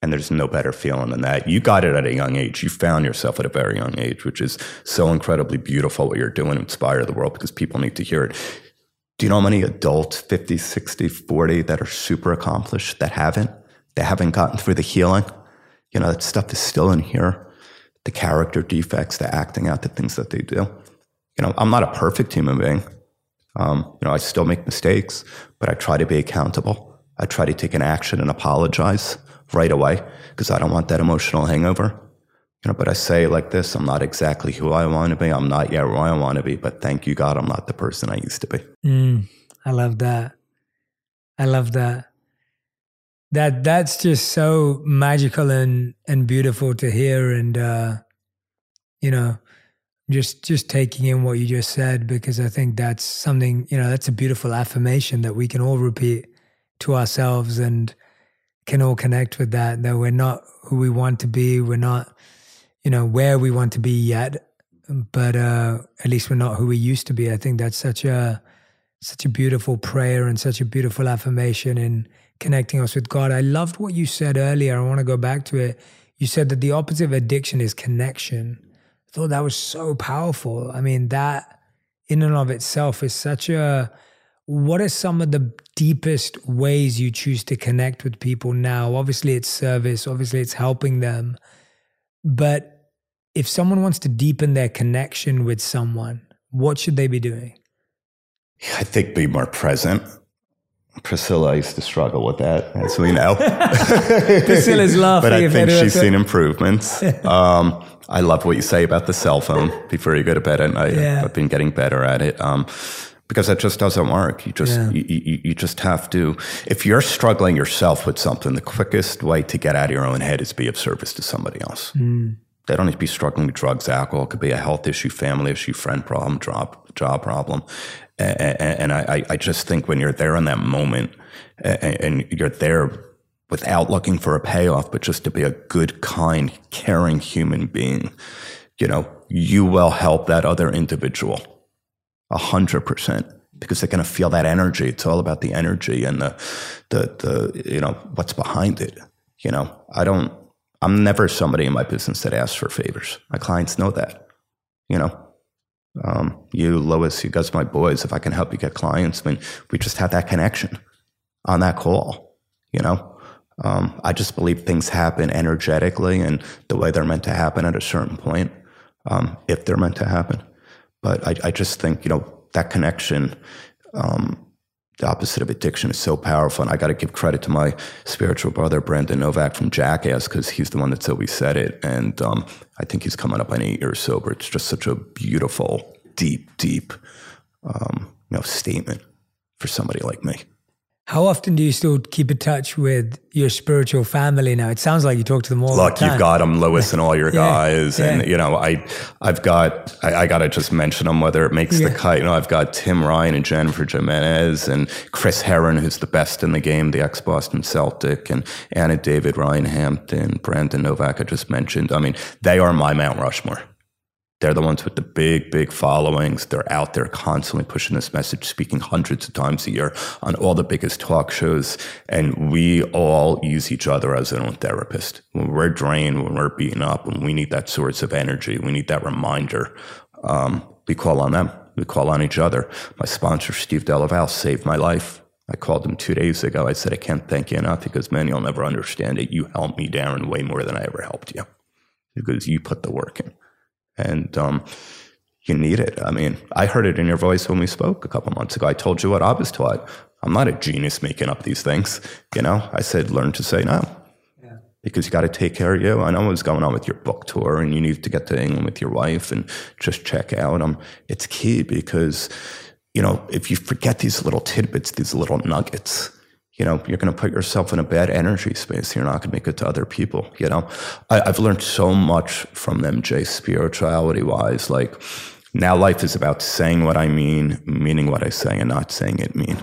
Speaker 1: And there's no better feeling than that. You got it at a young age. You found yourself at a very young age, which is so incredibly beautiful what you're doing inspire the world because people need to hear it. Do you know how many adults, 50, 60, 40, that are super accomplished that haven't? They haven't gotten through the healing. You know, that stuff is still in here the character defects, the acting out, the things that they do. You know, I'm not a perfect human being. Um, you know, I still make mistakes, but I try to be accountable. I try to take an action and apologize right away because I don't want that emotional hangover. You know, but I say like this, I'm not exactly who I want to be. I'm not yet where I want to be, but thank you, God, I'm not the person I used to be.
Speaker 2: Mm, I love that. I love that that that's just so magical and and beautiful to hear and uh you know just just taking in what you just said because i think that's something you know that's a beautiful affirmation that we can all repeat to ourselves and can all connect with that that we're not who we want to be. We're not you know where we want to be yet but uh at least we're not who we used to be. I think that's such a such a beautiful prayer and such a beautiful affirmation in connecting us with God. I loved what you said earlier. I want to go back to it. you said that the opposite of addiction is connection. I thought that was so powerful. I mean, that in and of itself is such a. What are some of the deepest ways you choose to connect with people now? Obviously, it's service, obviously, it's helping them. But if someone wants to deepen their connection with someone, what should they be doing?
Speaker 1: I think be more present. Priscilla used to struggle with that, as we know. <laughs>
Speaker 2: Priscilla's laughing.
Speaker 1: but I think she's seen improvements. <laughs> Um, I love what you say about the cell phone before you go to bed at night.
Speaker 2: Yeah.
Speaker 1: I've been getting better at it. Um, because that just doesn't work. You just
Speaker 2: Yeah.
Speaker 1: you, you, you just have to. If you're struggling yourself with something, the quickest way to get out of your own head is be of service to somebody else. They don't need to be struggling with drugs, alcohol. It could be a health issue, family issue, friend problem, job job problem. And, I, I- just think when you're there in that moment, and you're there without looking for a payoff, but just to be a good, kind, caring human being, you know, you will help that other individual a hundred percent because they're going to feel that energy. It's all about the energy and the, the, the, you know, what's behind it. You know, I don't, I'm never somebody in my business that asks for favors. My clients know that, you know. Um, you, Lois, you guys, my boys, if I can help you get clients, I mean, we just have that connection on that call, you know. Um, I just believe things happen energetically and the way they're meant to happen at a certain point, um, if they're meant to happen. But I, I just think, you know, that connection, um, the opposite of addiction is so powerful. And I got to give credit to my spiritual brother, Brandon Novak from Jackass, because he's the one that's always said it. And um, I think he's coming up on eight years sober. It's just such a beautiful, deep, deep, um, you know, statement for somebody like me.
Speaker 2: How often do you still keep in touch with your spiritual family now? It sounds like you talk to them all
Speaker 1: Look,
Speaker 2: the time.
Speaker 1: you've got them, Lewis, and all your <laughs>
Speaker 2: Yeah,
Speaker 1: guys, and you know, I, I've got, I, I got to just mention them whether it makes
Speaker 2: Yeah.
Speaker 1: the cut. You know, I've got Tim Ryan and Jennifer Jimenez, and Chris Herren, who's the best in the game, the ex Boston Celtic, and Anna David, Ryan Hampton, Brandon Novak. I just mentioned. I mean, they are my Mount Rushmore. They're the ones with the big, big followings. They're out there constantly pushing this message, speaking hundreds of times a year on all the biggest talk shows. And we all use each other as our own therapist. When we're drained, when we're beaten up, when we need that source of energy, we need that reminder. Um, we call on them. We call on each other. My sponsor, Steve Delaval, saved my life. I called him two days ago. I said, I can't thank you enough because, man, you'll never understand it. You helped me, Darren, way more than I ever helped you because you put the work in and um, you need it. I mean, I heard it in your voice when we spoke a couple months ago. I told you what I was taught. I'm not a genius making up these things. You know, I said, learn to say no. Because you got to take care of you. I know what's going on with your book tour, and you need to get to England with your wife and just check out. Um, it's key because, you know, if you forget these little tidbits, these little nuggets, you know, you're going to put yourself in a bad energy space. You're not going to make it to other people. You know, I, I've learned so much from them, Jay, spirituality wise. Like now life is about saying what I mean, meaning what I say, and not saying it mean.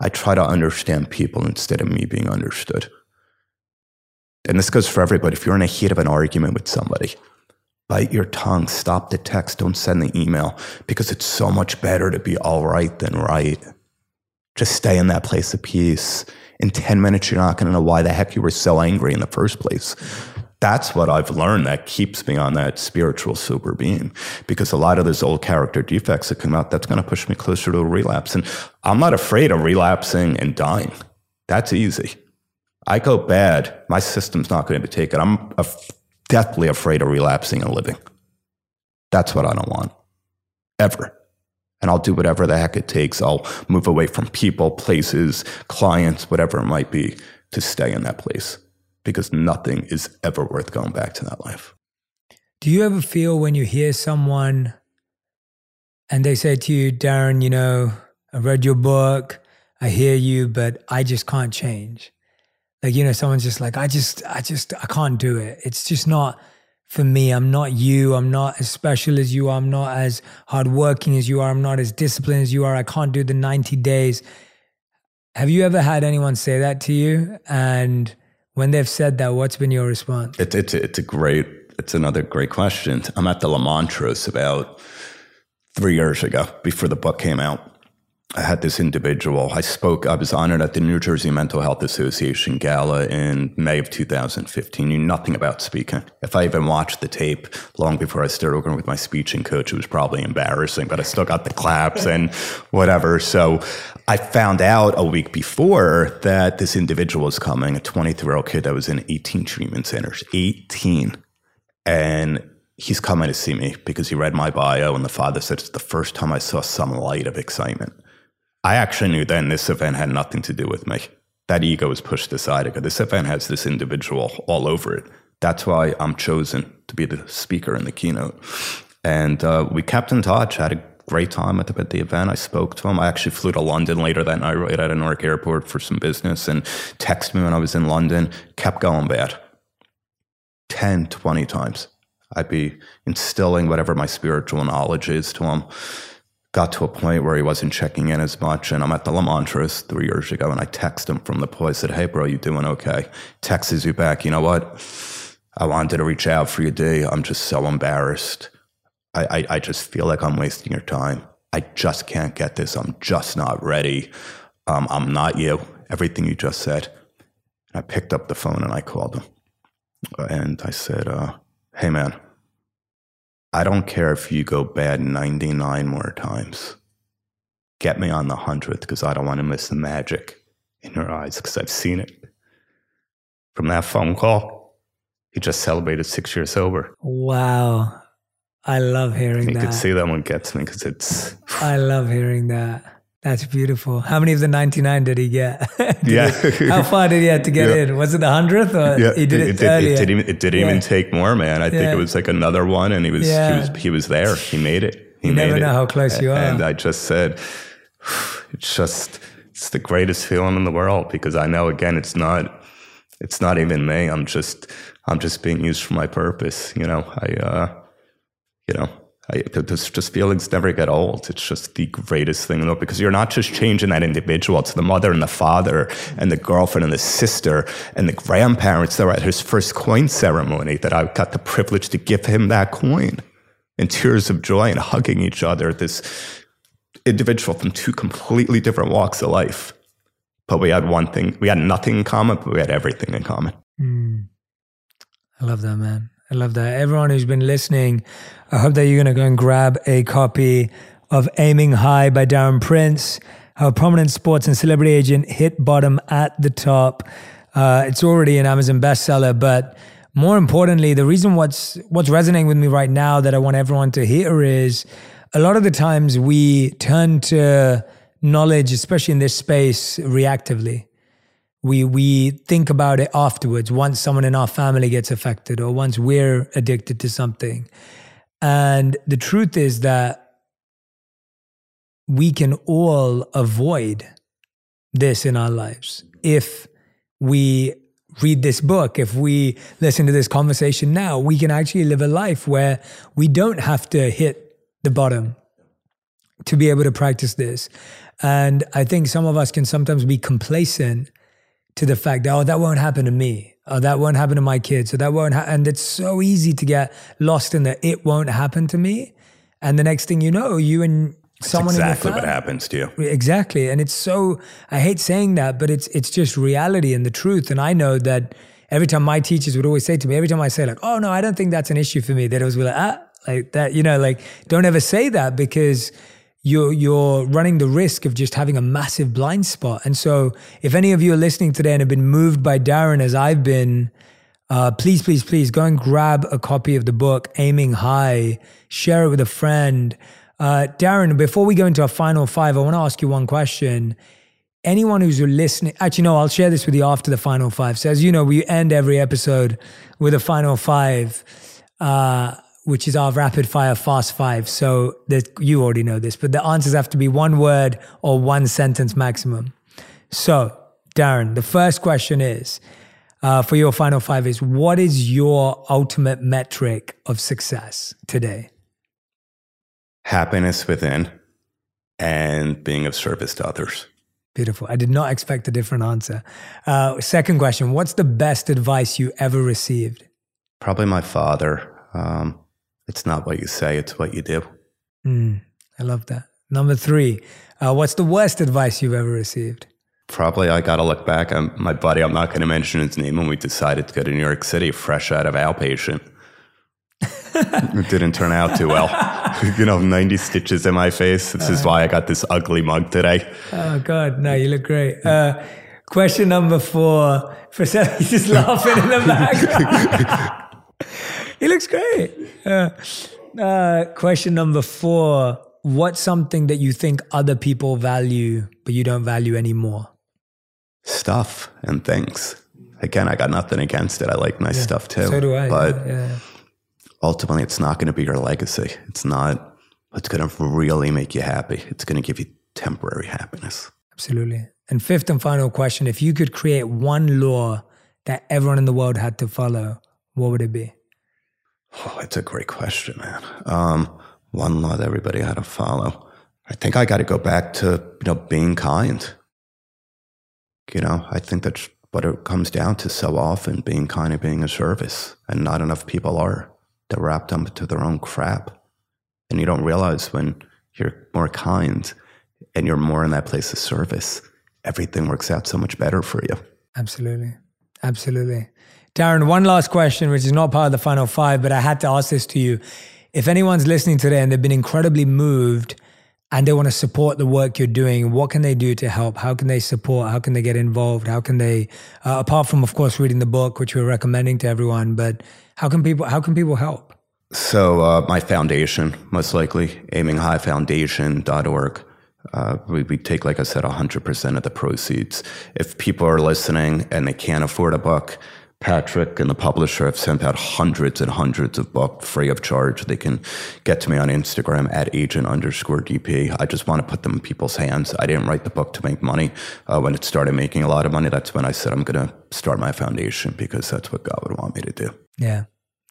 Speaker 1: I try to understand people instead of me being understood. And this goes for everybody. If you're in a heat of an argument with somebody, bite your tongue, stop the text, don't send the email because it's so much better to be all right than right. Just stay in that place of peace. In 10 minutes, you're not going to know why the heck you were so angry in the first place. That's what I've learned that keeps me on that spiritual sober beam because a lot of those old character defects that come out, that's going to push me closer to a relapse. And I'm not afraid of relapsing and dying. That's easy. I go bad, my system's not going to take it. I'm af- deathly afraid of relapsing and living. That's what I don't want, ever. And I'll do whatever the heck it takes. I'll move away from people, places, clients, whatever it might be, to stay in that place because nothing is ever worth going back to that life.
Speaker 2: Do you ever feel when you hear someone and they say to you, Darren, you know, I read your book, I hear you, but I just can't change? Like, you know, someone's just like, I just, I just, I can't do it. It's just not for me. I'm not you. I'm not as special as you are. I'm not as hardworking as you are. I'm not as disciplined as you are. I can't do the 90 days. Have you ever had anyone say that to you? And when they've said that, what's been your response?
Speaker 1: It, it's it's a great, it's another great question. I'm at the Le Montrose about three years ago before the book came out. I had this individual. I spoke, I was honored at the New Jersey Mental Health Association gala in May of 2015. Knew nothing about speaking. If I even watched the tape long before I started working with my speeching coach, it was probably embarrassing, but I still got the claps and whatever. So I found out a week before that this individual was coming, a 23 year old kid that was in 18 treatment centers, 18. And he's coming to see me because he read my bio, and the father said it's the first time I saw some light of excitement. I actually knew then this event had nothing to do with me. That ego was pushed aside because this event has this individual all over it. That's why I'm chosen to be the speaker in the keynote. And uh, we kept in touch, had a great time at the, at the event. I spoke to him. I actually flew to London later that night, right at Newark Airport for some business and texted me when I was in London. Kept going bad. 10, 20 times. I'd be instilling whatever my spiritual knowledge is to him. Got to a point where he wasn't checking in as much. And I'm at the Le Montrose three years ago and I text him from the pool. I said, Hey, bro, you doing okay? Texts you back, you know what? I wanted to reach out for you, D. I'm just so embarrassed. I, I, I just feel like I'm wasting your time. I just can't get this. I'm just not ready. Um, I'm not you. Everything you just said. I picked up the phone and I called him. And I said, uh, Hey, man, I don't care if you go bad 99 more times. Get me on the 100th because I don't want to miss the magic in your eyes because I've seen it. From that phone call, he just celebrated six years sober.
Speaker 2: Wow. I love hearing
Speaker 1: you
Speaker 2: that.
Speaker 1: You could see that one gets me because it's.
Speaker 2: I love hearing that. That's beautiful. How many of the 99 did he get? <laughs> did
Speaker 1: yeah.
Speaker 2: He, how far did he have to get yeah. in? Was it the 100th or yeah. he did it,
Speaker 1: it,
Speaker 2: did,
Speaker 1: it, did even, it didn't yeah. even take more, man. I think it was like another one and he was, he was, he was there. He made it. He
Speaker 2: you
Speaker 1: made
Speaker 2: never
Speaker 1: it.
Speaker 2: know how close you are.
Speaker 1: And I just said, <sighs> it's just, it's the greatest feeling in the world because I know again, it's not, it's not even me. I'm just, I'm just being used for my purpose. You know, I, uh, you know, I, those just feelings never get old. It's just the greatest thing in the world because you're not just changing that individual. It's the mother and the father and the girlfriend and the sister and the grandparents that were at his first coin ceremony that I got the privilege to give him that coin in tears of joy and hugging each other. This individual from two completely different walks of life. But we had one thing, we had nothing in common, but we had everything in common.
Speaker 2: Mm. I love that, man. I love that. Everyone who's been listening, I hope that you're going to go and grab a copy of Aiming High by Darren Prince. How a prominent sports and celebrity agent hit bottom at the top. Uh, it's already an Amazon bestseller, but more importantly, the reason what's what's resonating with me right now that I want everyone to hear is a lot of the times we turn to knowledge, especially in this space, reactively we we think about it afterwards once someone in our family gets affected or once we're addicted to something. And the truth is that we can all avoid this in our lives. If we read this book if we listen to this conversation now we can actually live a life where we don't have to hit the bottom to be able to practice this. And i think some of us can sometimes be complacent to the fact that, oh, that won't happen to me. Oh, that won't happen to my kids. So that won't happen. And it's so easy to get lost in the it won't happen to me. And the next thing you know, you and someone
Speaker 1: That's exactly
Speaker 2: in
Speaker 1: what happens to you.
Speaker 2: Exactly. And it's so I hate saying that, but it's it's just reality and the truth. And I know that every time my teachers would always say to me, every time I say like, oh no, I don't think that's an issue for me, they'd always be like, ah, like that, you know, like don't ever say that because you're you're running the risk of just having a massive blind spot. And so, if any of you are listening today and have been moved by Darren as I've been, uh, please, please, please go and grab a copy of the book, Aiming High. Share it with a friend. Uh, Darren, before we go into our final five, I want to ask you one question. Anyone who's listening, actually, no, I'll share this with you after the final five. So, as you know, we end every episode with a final five. Uh, which is our rapid fire fast five. So you already know this, but the answers have to be one word or one sentence maximum. So, Darren, the first question is uh, for your final five is what is your ultimate metric of success today?
Speaker 1: Happiness within and being of service to others.
Speaker 2: Beautiful. I did not expect a different answer. Uh, second question What's the best advice you ever received?
Speaker 1: Probably my father. Um, it's not what you say, it's what you do.
Speaker 2: Mm, I love that. Number three, uh, what's the worst advice you've ever received?
Speaker 1: Probably I got to look back on my buddy. I'm not going to mention his name when we decided to go to New York City fresh out of outpatient. it didn't turn out too well. <laughs> <laughs> you know, 90 stitches in my face. This is why I got this ugly mug today.
Speaker 2: Oh, God. No, you look great. Uh, question number four. For he's just laughing in the <laughs> background. He looks great. Uh, uh, question number four. What's something that you think other people value, but you don't value anymore?
Speaker 1: Stuff and things. Again, I got nothing against it. I like nice
Speaker 2: Yeah.
Speaker 1: stuff too.
Speaker 2: So do I.
Speaker 1: But
Speaker 2: yeah,
Speaker 1: ultimately, it's not going to be your legacy. It's not what's going to really make you happy. It's going to give you temporary happiness.
Speaker 2: Absolutely. And fifth and final question if you could create one law that everyone in the world had to follow, what would it be?
Speaker 1: Oh, it's a great question, man. Um, one law that everybody had to follow. I think I got to go back to you know being kind. You know, I think that's what it comes down to so often: being kind and being a service, and not enough people are. They're wrapped up into their own crap, and you don't realize when you're more kind and you're more in that place of service, everything works out so much better for you.
Speaker 2: Absolutely. Absolutely. Darren, one last question, which is not part of the final five, but I had to ask this to you. If anyone's listening today and they've been incredibly moved and they want to support the work you're doing, what can they do to help? How can they support? How can they get involved? How can they, uh, apart from, of course, reading the book, which we're recommending to everyone, but how can people, how can people help?
Speaker 1: So uh, my foundation, most likely, aiminghighfoundation.org. Uh, we, we take, like I said, 100% of the proceeds. If people are listening and they can't afford a book, Patrick and the publisher have sent out hundreds and hundreds of books free of charge. They can get to me on Instagram at agent underscore DP. I just want to put them in people's hands. I didn't write the book to make money. Uh, when it started making a lot of money, that's when I said I'm going to start my foundation because that's what God would want me to do.
Speaker 2: Yeah,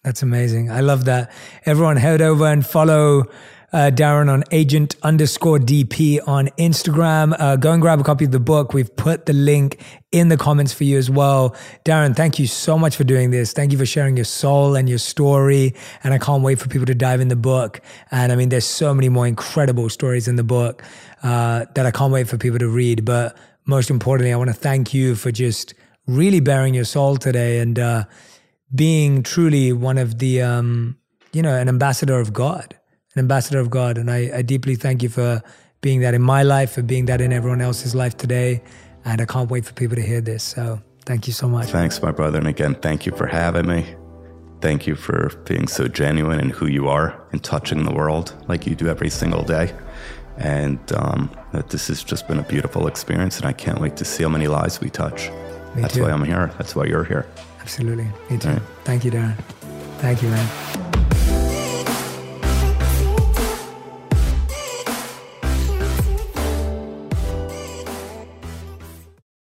Speaker 2: that's amazing. I love that. Everyone head over and follow uh, Darren on agent underscore DP on Instagram. Uh, go and grab a copy of the book. We've put the link in the comments for you as well. Darren, thank you so much for doing this. Thank you for sharing your soul and your story. And I can't wait for people to dive in the book. And I mean, there's so many more incredible stories in the book uh, that I can't wait for people to read. But most importantly, I want to thank you for just really baring your soul today and uh, being truly one of the, um, you know, an ambassador of God, an ambassador of God. And I, I deeply thank you for being that in my life, for being that in everyone else's life today. And I can't wait for people to hear this. So thank you so much.
Speaker 1: Thanks, my brother. And again, thank you for having me. Thank you for being so genuine in who you are and touching the world like you do every single day. And um, that this has just been a beautiful experience, and I can't wait to see how many lives we touch.
Speaker 2: Me
Speaker 1: That's
Speaker 2: too.
Speaker 1: why I'm here. That's why you're here.
Speaker 2: Absolutely. Me too.
Speaker 1: Right.
Speaker 2: Thank you, Darren. Thank you, man.